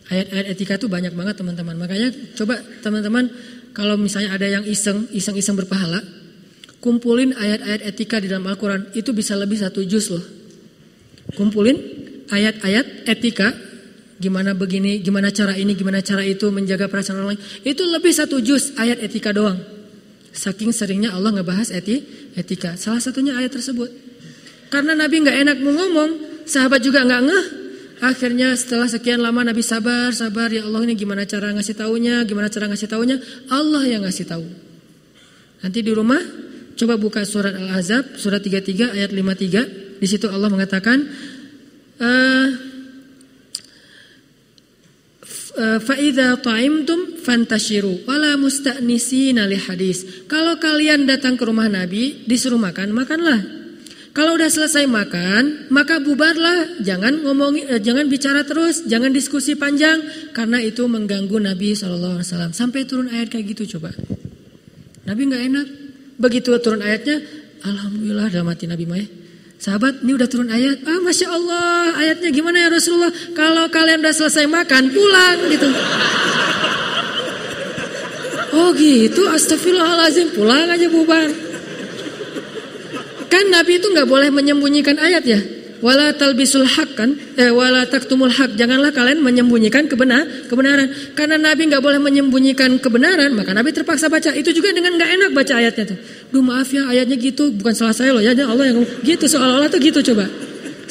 Ayat-ayat etika itu banyak banget teman-teman. Makanya coba teman-teman kalau misalnya ada yang iseng, iseng-iseng berpahala, kumpulin ayat-ayat etika di dalam Al-Quran, itu bisa lebih satu juz loh. Kumpulin ayat-ayat etika, gimana begini, gimana cara ini, gimana cara itu, menjaga perasaan orang lain. Itu lebih satu juz ayat etika doang. Saking seringnya Allah ngebahas eti, etika. Salah satunya ayat tersebut. Karena Nabi nggak enak mau ngomong, sahabat juga nggak ngeh, Akhirnya setelah sekian lama Nabi sabar, sabar ya Allah ini gimana cara ngasih taunya, gimana cara ngasih taunya? Allah yang ngasih tahu. Nanti di rumah coba buka surat Al-Azab surat 33 ayat 53. Di situ Allah mengatakan uh, Fa'idha ta'imtum fantashiru wala musta'nisina li hadis. Kalau kalian datang ke rumah Nabi disuruh makan, makanlah. Kalau udah selesai makan, maka bubarlah. Jangan ngomongin, eh, jangan bicara terus, jangan diskusi panjang, karena itu mengganggu Nabi saw. Sampai turun ayat kayak gitu coba. Nabi nggak enak. Begitu turun ayatnya, alhamdulillah dalam hati Nabi Maya. Sahabat, ini udah turun ayat. Ah, masya Allah, ayatnya gimana ya Rasulullah? Kalau kalian udah selesai makan, pulang gitu. Oh gitu, astagfirullahalazim, pulang aja bubar. Kan Nabi itu nggak boleh menyembunyikan ayat ya. Wala talbisul hak kan, eh, wala taktumul hak. Janganlah kalian menyembunyikan kebenar, kebenaran. Karena Nabi nggak boleh menyembunyikan kebenaran, maka Nabi terpaksa baca. Itu juga dengan nggak enak baca ayatnya tuh. Duh maaf ya ayatnya gitu, bukan salah saya loh ya. Allah yang gitu seolah-olah tuh gitu coba.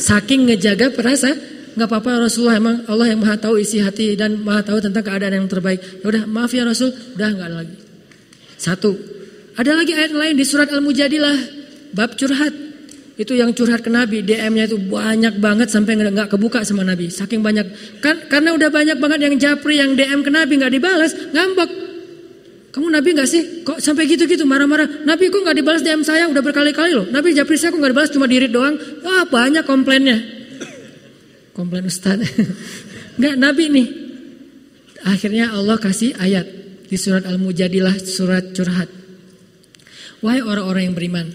Saking ngejaga perasa, nggak apa-apa Rasulullah emang Allah yang maha tahu isi hati dan maha tahu tentang keadaan yang terbaik. Ya udah maaf ya Rasul, udah nggak lagi. Satu. Ada lagi ayat lain di surat Al-Mujadilah bab curhat. Itu yang curhat ke Nabi, DM-nya itu banyak banget sampai nggak kebuka sama Nabi. Saking banyak, kan, karena udah banyak banget yang japri, yang DM ke Nabi nggak dibalas, ngambek. Kamu Nabi nggak sih? Kok sampai gitu-gitu marah-marah? Nabi kok nggak dibalas DM saya? Udah berkali-kali loh. Nabi japri saya kok nggak dibalas cuma dirit doang? Wah banyak komplainnya. Komplain Ustaz. nggak Nabi nih. Akhirnya Allah kasih ayat di surat Al-Mujadilah surat curhat. Wahai orang-orang yang beriman,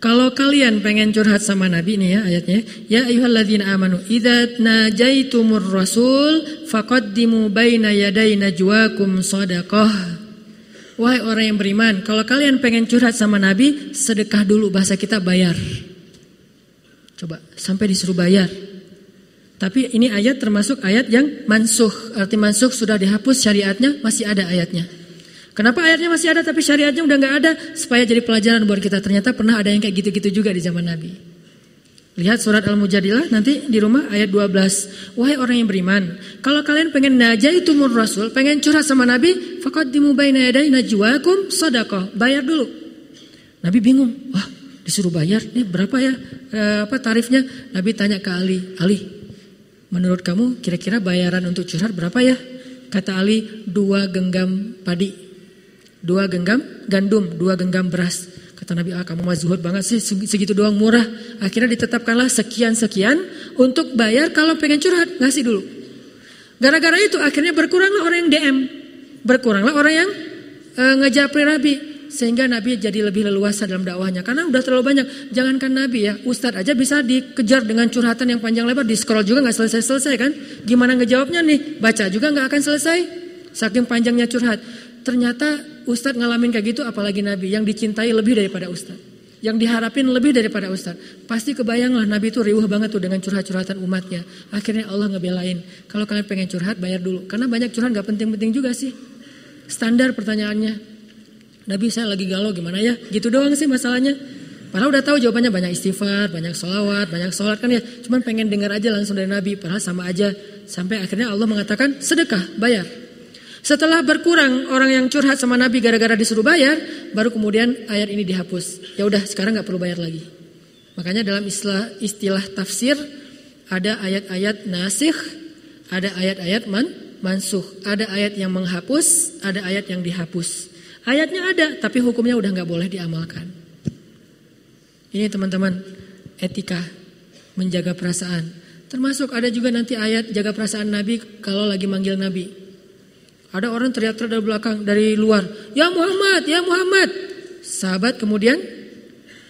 kalau kalian pengen curhat sama Nabi nih ya ayatnya, ya ayyuhalladzina amanu idza najaitumur rasul faqaddimu baina yaday najwakum shadaqah. Wahai orang yang beriman, kalau kalian pengen curhat sama Nabi, sedekah dulu bahasa kita bayar. Coba sampai disuruh bayar. Tapi ini ayat termasuk ayat yang mansuh. Arti mansuh sudah dihapus syariatnya, masih ada ayatnya. Kenapa ayatnya masih ada tapi syariatnya udah nggak ada? Supaya jadi pelajaran buat kita. Ternyata pernah ada yang kayak gitu-gitu juga di zaman Nabi. Lihat surat Al-Mujadilah nanti di rumah ayat 12. Wahai orang yang beriman, kalau kalian pengen itu mur rasul, pengen curhat sama Nabi, faqaddimu baina yaday najwakum sadaqah. Bayar dulu. Nabi bingung. Wah, disuruh bayar, nih berapa ya e, apa tarifnya? Nabi tanya ke Ali, Ali, menurut kamu kira-kira bayaran untuk curhat berapa ya? Kata Ali, dua genggam padi, dua genggam gandum, dua genggam beras. Kata Nabi, ah kamu mah banget sih, segitu doang murah. Akhirnya ditetapkanlah sekian-sekian untuk bayar kalau pengen curhat, ngasih dulu. Gara-gara itu akhirnya berkuranglah orang yang DM, berkuranglah orang yang e, ngejapri Nabi. Sehingga Nabi jadi lebih leluasa dalam dakwahnya. Karena udah terlalu banyak. Jangankan Nabi ya, Ustadz aja bisa dikejar dengan curhatan yang panjang lebar. Di scroll juga nggak selesai-selesai kan. Gimana ngejawabnya nih? Baca juga nggak akan selesai. Saking panjangnya curhat. Ternyata Ustadz ngalamin kayak gitu apalagi Nabi. Yang dicintai lebih daripada Ustadz. Yang diharapin lebih daripada Ustadz. Pasti kebayanglah Nabi itu riuh banget tuh dengan curhat-curhatan umatnya. Akhirnya Allah ngebelain. Kalau kalian pengen curhat bayar dulu. Karena banyak curhat gak penting-penting juga sih. Standar pertanyaannya. Nabi saya lagi galau gimana ya? Gitu doang sih masalahnya. Padahal udah tahu jawabannya banyak istighfar, banyak sholawat, banyak sholat kan ya. Cuman pengen dengar aja langsung dari Nabi. Padahal sama aja. Sampai akhirnya Allah mengatakan sedekah, bayar. Setelah berkurang orang yang curhat sama Nabi gara-gara disuruh bayar, baru kemudian ayat ini dihapus. Ya udah sekarang nggak perlu bayar lagi. Makanya dalam istilah, istilah tafsir ada ayat-ayat nasih, ada ayat-ayat man, mansuh, ada ayat yang menghapus, ada ayat yang dihapus. Ayatnya ada, tapi hukumnya udah nggak boleh diamalkan. Ini teman-teman etika menjaga perasaan. Termasuk ada juga nanti ayat jaga perasaan Nabi kalau lagi manggil Nabi. Ada orang teriak-teriak dari belakang, dari luar, ya Muhammad, ya Muhammad. Sahabat kemudian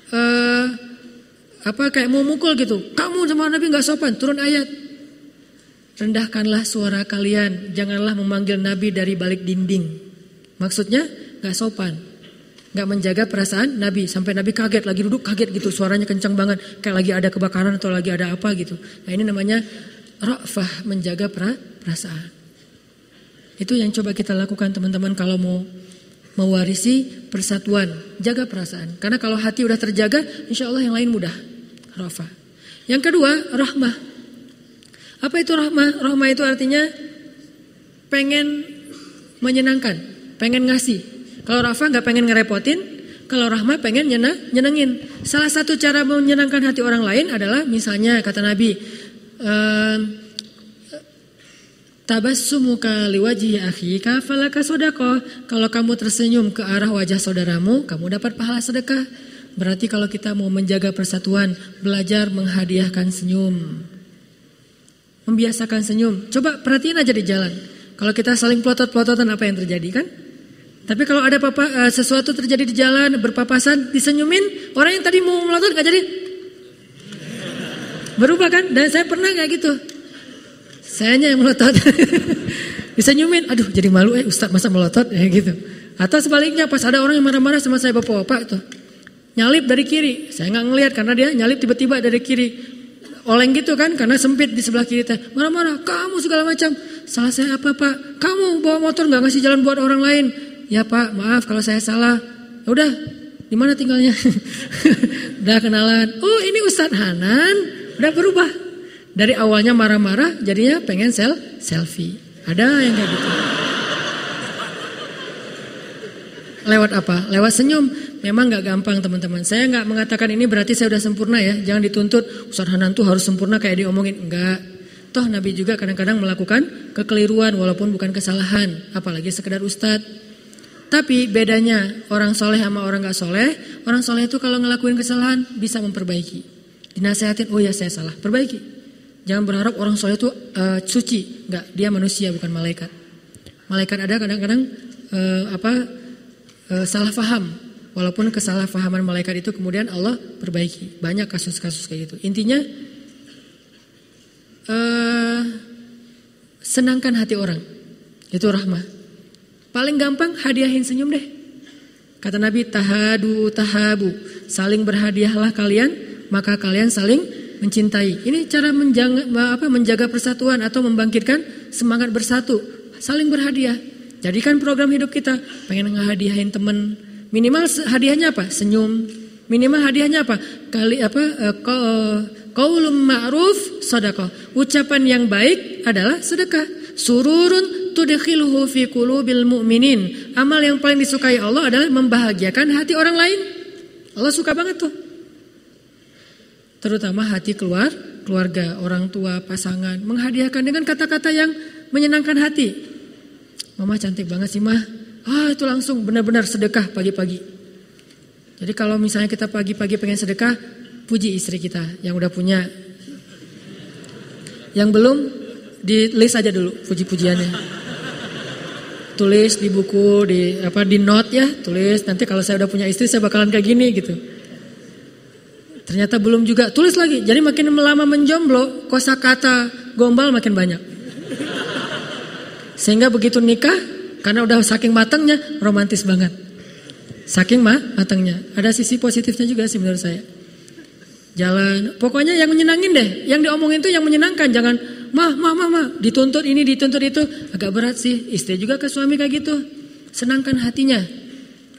uh, apa kayak mau mukul gitu. Kamu sama Nabi nggak sopan, turun ayat. Rendahkanlah suara kalian, janganlah memanggil Nabi dari balik dinding. Maksudnya nggak sopan, nggak menjaga perasaan Nabi sampai Nabi kaget lagi duduk kaget gitu suaranya kencang banget kayak lagi ada kebakaran atau lagi ada apa gitu. Nah ini namanya rafah menjaga perasaan. Itu yang coba kita lakukan teman-teman kalau mau mewarisi persatuan, jaga perasaan. Karena kalau hati udah terjaga, insya Allah yang lain mudah. Rafah. Yang kedua, rahmah. Apa itu rahmah? Rahmah itu artinya pengen menyenangkan, pengen ngasih, kalau Rafa nggak pengen ngerepotin, kalau Rahma pengen nyena, nyenengin. Salah satu cara menyenangkan hati orang lain adalah misalnya kata Nabi, ehm, Tabassumuka liwajhi akhika falaka sodako. Kalau kamu tersenyum ke arah wajah saudaramu, kamu dapat pahala sedekah. Berarti kalau kita mau menjaga persatuan, belajar menghadiahkan senyum. Membiasakan senyum. Coba perhatiin aja di jalan. Kalau kita saling pelotot-pelototan apa yang terjadi kan? Tapi kalau ada papa, uh, sesuatu terjadi di jalan berpapasan disenyumin orang yang tadi mau melotot nggak jadi berubah kan? Dan saya pernah kayak gitu. Sayanya yang melotot disenyumin, aduh jadi malu eh Ustadz masa melotot ya gitu. Atau sebaliknya pas ada orang yang marah-marah sama saya bapak-bapak itu nyalip dari kiri, saya nggak ngelihat karena dia nyalip tiba-tiba dari kiri oleng gitu kan karena sempit di sebelah kiri teh marah-marah kamu segala macam salah saya apa pak kamu bawa motor nggak ngasih jalan buat orang lain ya Pak maaf kalau saya salah. Ya udah, di mana tinggalnya? udah kenalan. Oh ini Ustadz Hanan, udah berubah. Dari awalnya marah-marah, jadinya pengen sel selfie. Ada yang kayak gitu. Lewat apa? Lewat senyum. Memang nggak gampang teman-teman. Saya nggak mengatakan ini berarti saya udah sempurna ya. Jangan dituntut Ustadz Hanan tuh harus sempurna kayak diomongin. Enggak. Toh Nabi juga kadang-kadang melakukan kekeliruan walaupun bukan kesalahan. Apalagi sekedar Ustadz. Tapi bedanya orang soleh sama orang gak soleh, orang soleh itu kalau ngelakuin kesalahan bisa memperbaiki. Dinasehatin, oh ya saya salah, perbaiki. Jangan berharap orang soleh itu uh, suci, nggak, dia manusia bukan malaikat. Malaikat ada kadang-kadang uh, apa uh, salah faham, walaupun kesalahpahaman malaikat itu kemudian Allah perbaiki. Banyak kasus-kasus kayak gitu. Intinya uh, senangkan hati orang, itu rahmah. Paling gampang hadiahin senyum deh. Kata Nabi tahadu tahabu, saling berhadiahlah kalian, maka kalian saling mencintai. Ini cara menjaga, apa, menjaga persatuan atau membangkitkan semangat bersatu, saling berhadiah. Jadikan program hidup kita pengen ngehadiahin temen, minimal hadiahnya apa? Senyum. Minimal hadiahnya apa? Kali apa? Qaulum ma'ruf sedekah. Ucapan yang baik adalah sedekah. Sururun tudkhiluhu fi qulubil mu'minin. Amal yang paling disukai Allah adalah membahagiakan hati orang lain. Allah suka banget tuh. Terutama hati keluar, keluarga, orang tua, pasangan, menghadiahkan dengan kata-kata yang menyenangkan hati. Mama cantik banget sih mah. Ah itu langsung benar-benar sedekah pagi-pagi. Jadi kalau misalnya kita pagi-pagi pengen sedekah, puji istri kita yang udah punya. Yang belum, di list aja dulu puji-pujiannya. Tulis di buku, di apa di note ya, tulis nanti kalau saya udah punya istri saya bakalan kayak gini gitu. Ternyata belum juga. Tulis lagi. Jadi makin lama menjomblo, kosakata gombal makin banyak. Sehingga begitu nikah, karena udah saking matangnya, romantis banget. Saking mah matangnya. Ada sisi positifnya juga sih menurut saya. Jalan, pokoknya yang menyenangin deh. Yang diomongin tuh yang menyenangkan. Jangan, mah, mah, mah, mah, dituntut ini, dituntut itu. Agak berat sih. Istri juga ke suami kayak gitu. Senangkan hatinya.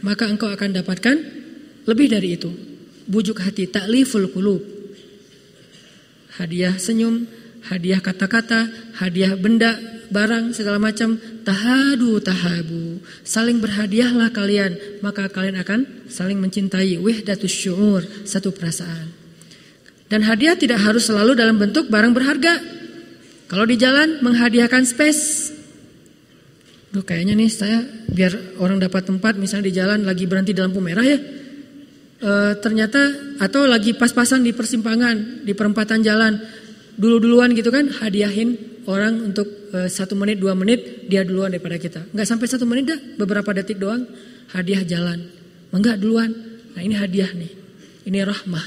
Maka engkau akan dapatkan lebih dari itu bujuk hati takliful kulub. Hadiah senyum, hadiah kata-kata, hadiah benda, barang segala macam. Tahadu tahabu. Saling berhadiahlah kalian, maka kalian akan saling mencintai. Wihdatus syu'ur, satu perasaan. Dan hadiah tidak harus selalu dalam bentuk barang berharga. Kalau di jalan menghadiahkan space. Duh kayaknya nih saya biar orang dapat tempat misalnya di jalan lagi berhenti di lampu merah ya e, ternyata atau lagi pas-pasan di persimpangan di perempatan jalan. Dulu-duluan gitu kan hadiahin orang untuk e, satu menit dua menit dia duluan daripada kita. Nggak sampai satu menit dah beberapa detik doang hadiah jalan. Enggak duluan. Nah ini hadiah nih. Ini rahmah.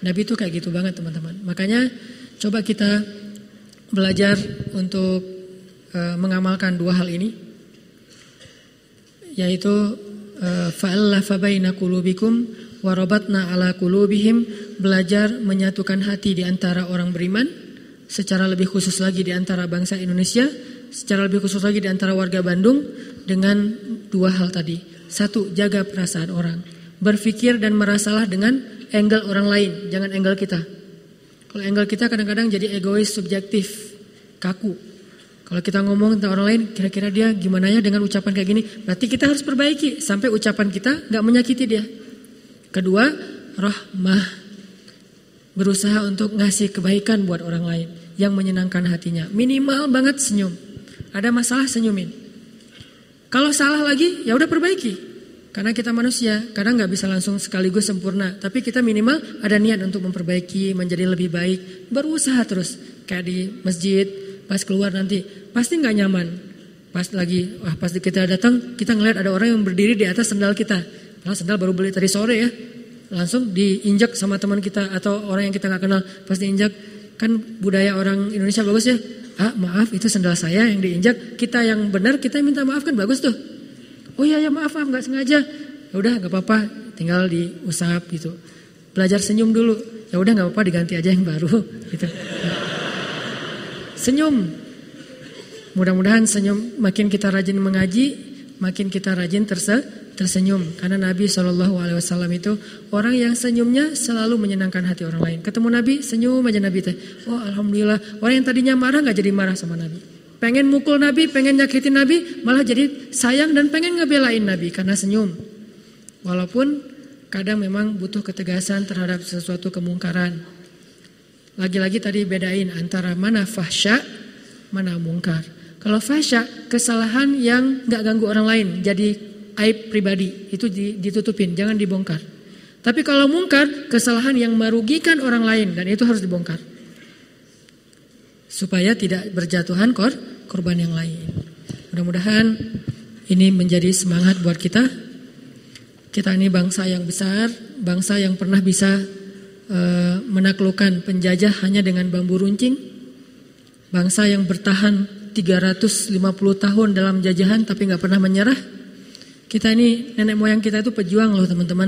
Nabi itu kayak gitu banget teman-teman. Makanya coba kita belajar untuk e, mengamalkan dua hal ini yaitu fa'allafa baina qulubikum warabatna ala qulubihim belajar menyatukan hati di antara orang beriman secara lebih khusus lagi di antara bangsa Indonesia secara lebih khusus lagi di antara warga Bandung dengan dua hal tadi. Satu jaga perasaan orang. Berpikir dan merasalah dengan angle orang lain jangan angle kita. Kalau angle kita kadang-kadang jadi egois subjektif kaku kalau kita ngomong tentang orang lain, kira-kira dia gimana ya dengan ucapan kayak gini, berarti kita harus perbaiki sampai ucapan kita nggak menyakiti dia. Kedua, rahmah. Berusaha untuk ngasih kebaikan buat orang lain yang menyenangkan hatinya. Minimal banget senyum. Ada masalah senyumin. Kalau salah lagi, ya udah perbaiki. Karena kita manusia, kadang nggak bisa langsung sekaligus sempurna. Tapi kita minimal ada niat untuk memperbaiki, menjadi lebih baik. Berusaha terus. Kayak di masjid, pas keluar nanti pasti nggak nyaman. Pas lagi, wah pas kita datang, kita ngeliat ada orang yang berdiri di atas sendal kita. Nah, sendal baru beli tadi sore ya. Langsung diinjak sama teman kita atau orang yang kita nggak kenal. Pas diinjak, kan budaya orang Indonesia bagus ya. Ah maaf itu sendal saya yang diinjak. Kita yang benar kita minta maaf kan bagus tuh. Oh iya ya maaf maaf nggak sengaja. Ya udah nggak apa-apa, tinggal diusap gitu. Belajar senyum dulu. Ya udah nggak apa-apa diganti aja yang baru gitu. Senyum. Mudah-mudahan senyum makin kita rajin mengaji, makin kita rajin terse tersenyum. Karena Nabi Shallallahu Alaihi Wasallam itu orang yang senyumnya selalu menyenangkan hati orang lain. Ketemu Nabi senyum aja Nabi teh. Oh alhamdulillah. Orang yang tadinya marah nggak jadi marah sama Nabi. Pengen mukul Nabi, pengen nyakitin Nabi, malah jadi sayang dan pengen ngebelain Nabi karena senyum. Walaupun kadang memang butuh ketegasan terhadap sesuatu kemungkaran. Lagi-lagi tadi bedain antara mana fahsya, mana mungkar. Kalau fahsya, kesalahan yang gak ganggu orang lain, jadi aib pribadi, itu ditutupin, jangan dibongkar. Tapi kalau mungkar, kesalahan yang merugikan orang lain, dan itu harus dibongkar. Supaya tidak berjatuhan kor, korban yang lain. Mudah-mudahan ini menjadi semangat buat kita. Kita ini bangsa yang besar, bangsa yang pernah bisa Eh, menaklukkan penjajah hanya dengan bambu runcing. Bangsa yang bertahan 350 tahun dalam jajahan tapi nggak pernah menyerah. Kita ini nenek moyang kita itu pejuang loh teman-teman.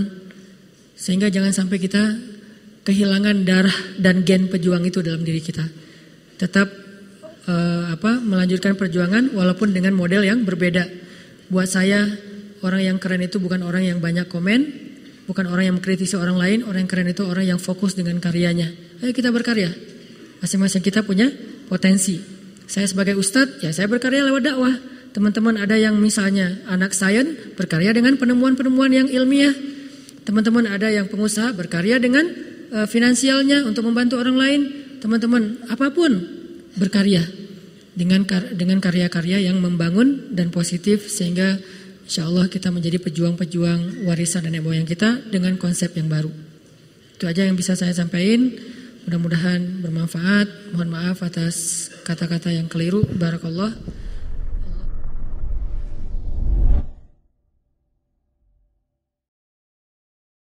Sehingga jangan sampai kita kehilangan darah dan gen pejuang itu dalam diri kita. Tetap uh, apa melanjutkan perjuangan walaupun dengan model yang berbeda. Buat saya orang yang keren itu bukan orang yang banyak komen, Bukan orang yang mengkritisi orang lain, orang yang keren itu orang yang fokus dengan karyanya. Ayo kita berkarya. Masing-masing kita punya potensi. Saya sebagai ustadz, ya saya berkarya lewat dakwah. Teman-teman ada yang misalnya anak sains berkarya dengan penemuan-penemuan yang ilmiah. Teman-teman ada yang pengusaha berkarya dengan uh, finansialnya untuk membantu orang lain, teman-teman apa pun berkarya dengan dengan karya-karya yang membangun dan positif sehingga insya Allah kita menjadi pejuang-pejuang warisan nenek moyang kita dengan konsep yang baru. Itu aja yang bisa saya sampaikan. Mudah-mudahan bermanfaat. Mohon maaf atas kata-kata yang keliru. Barakallah.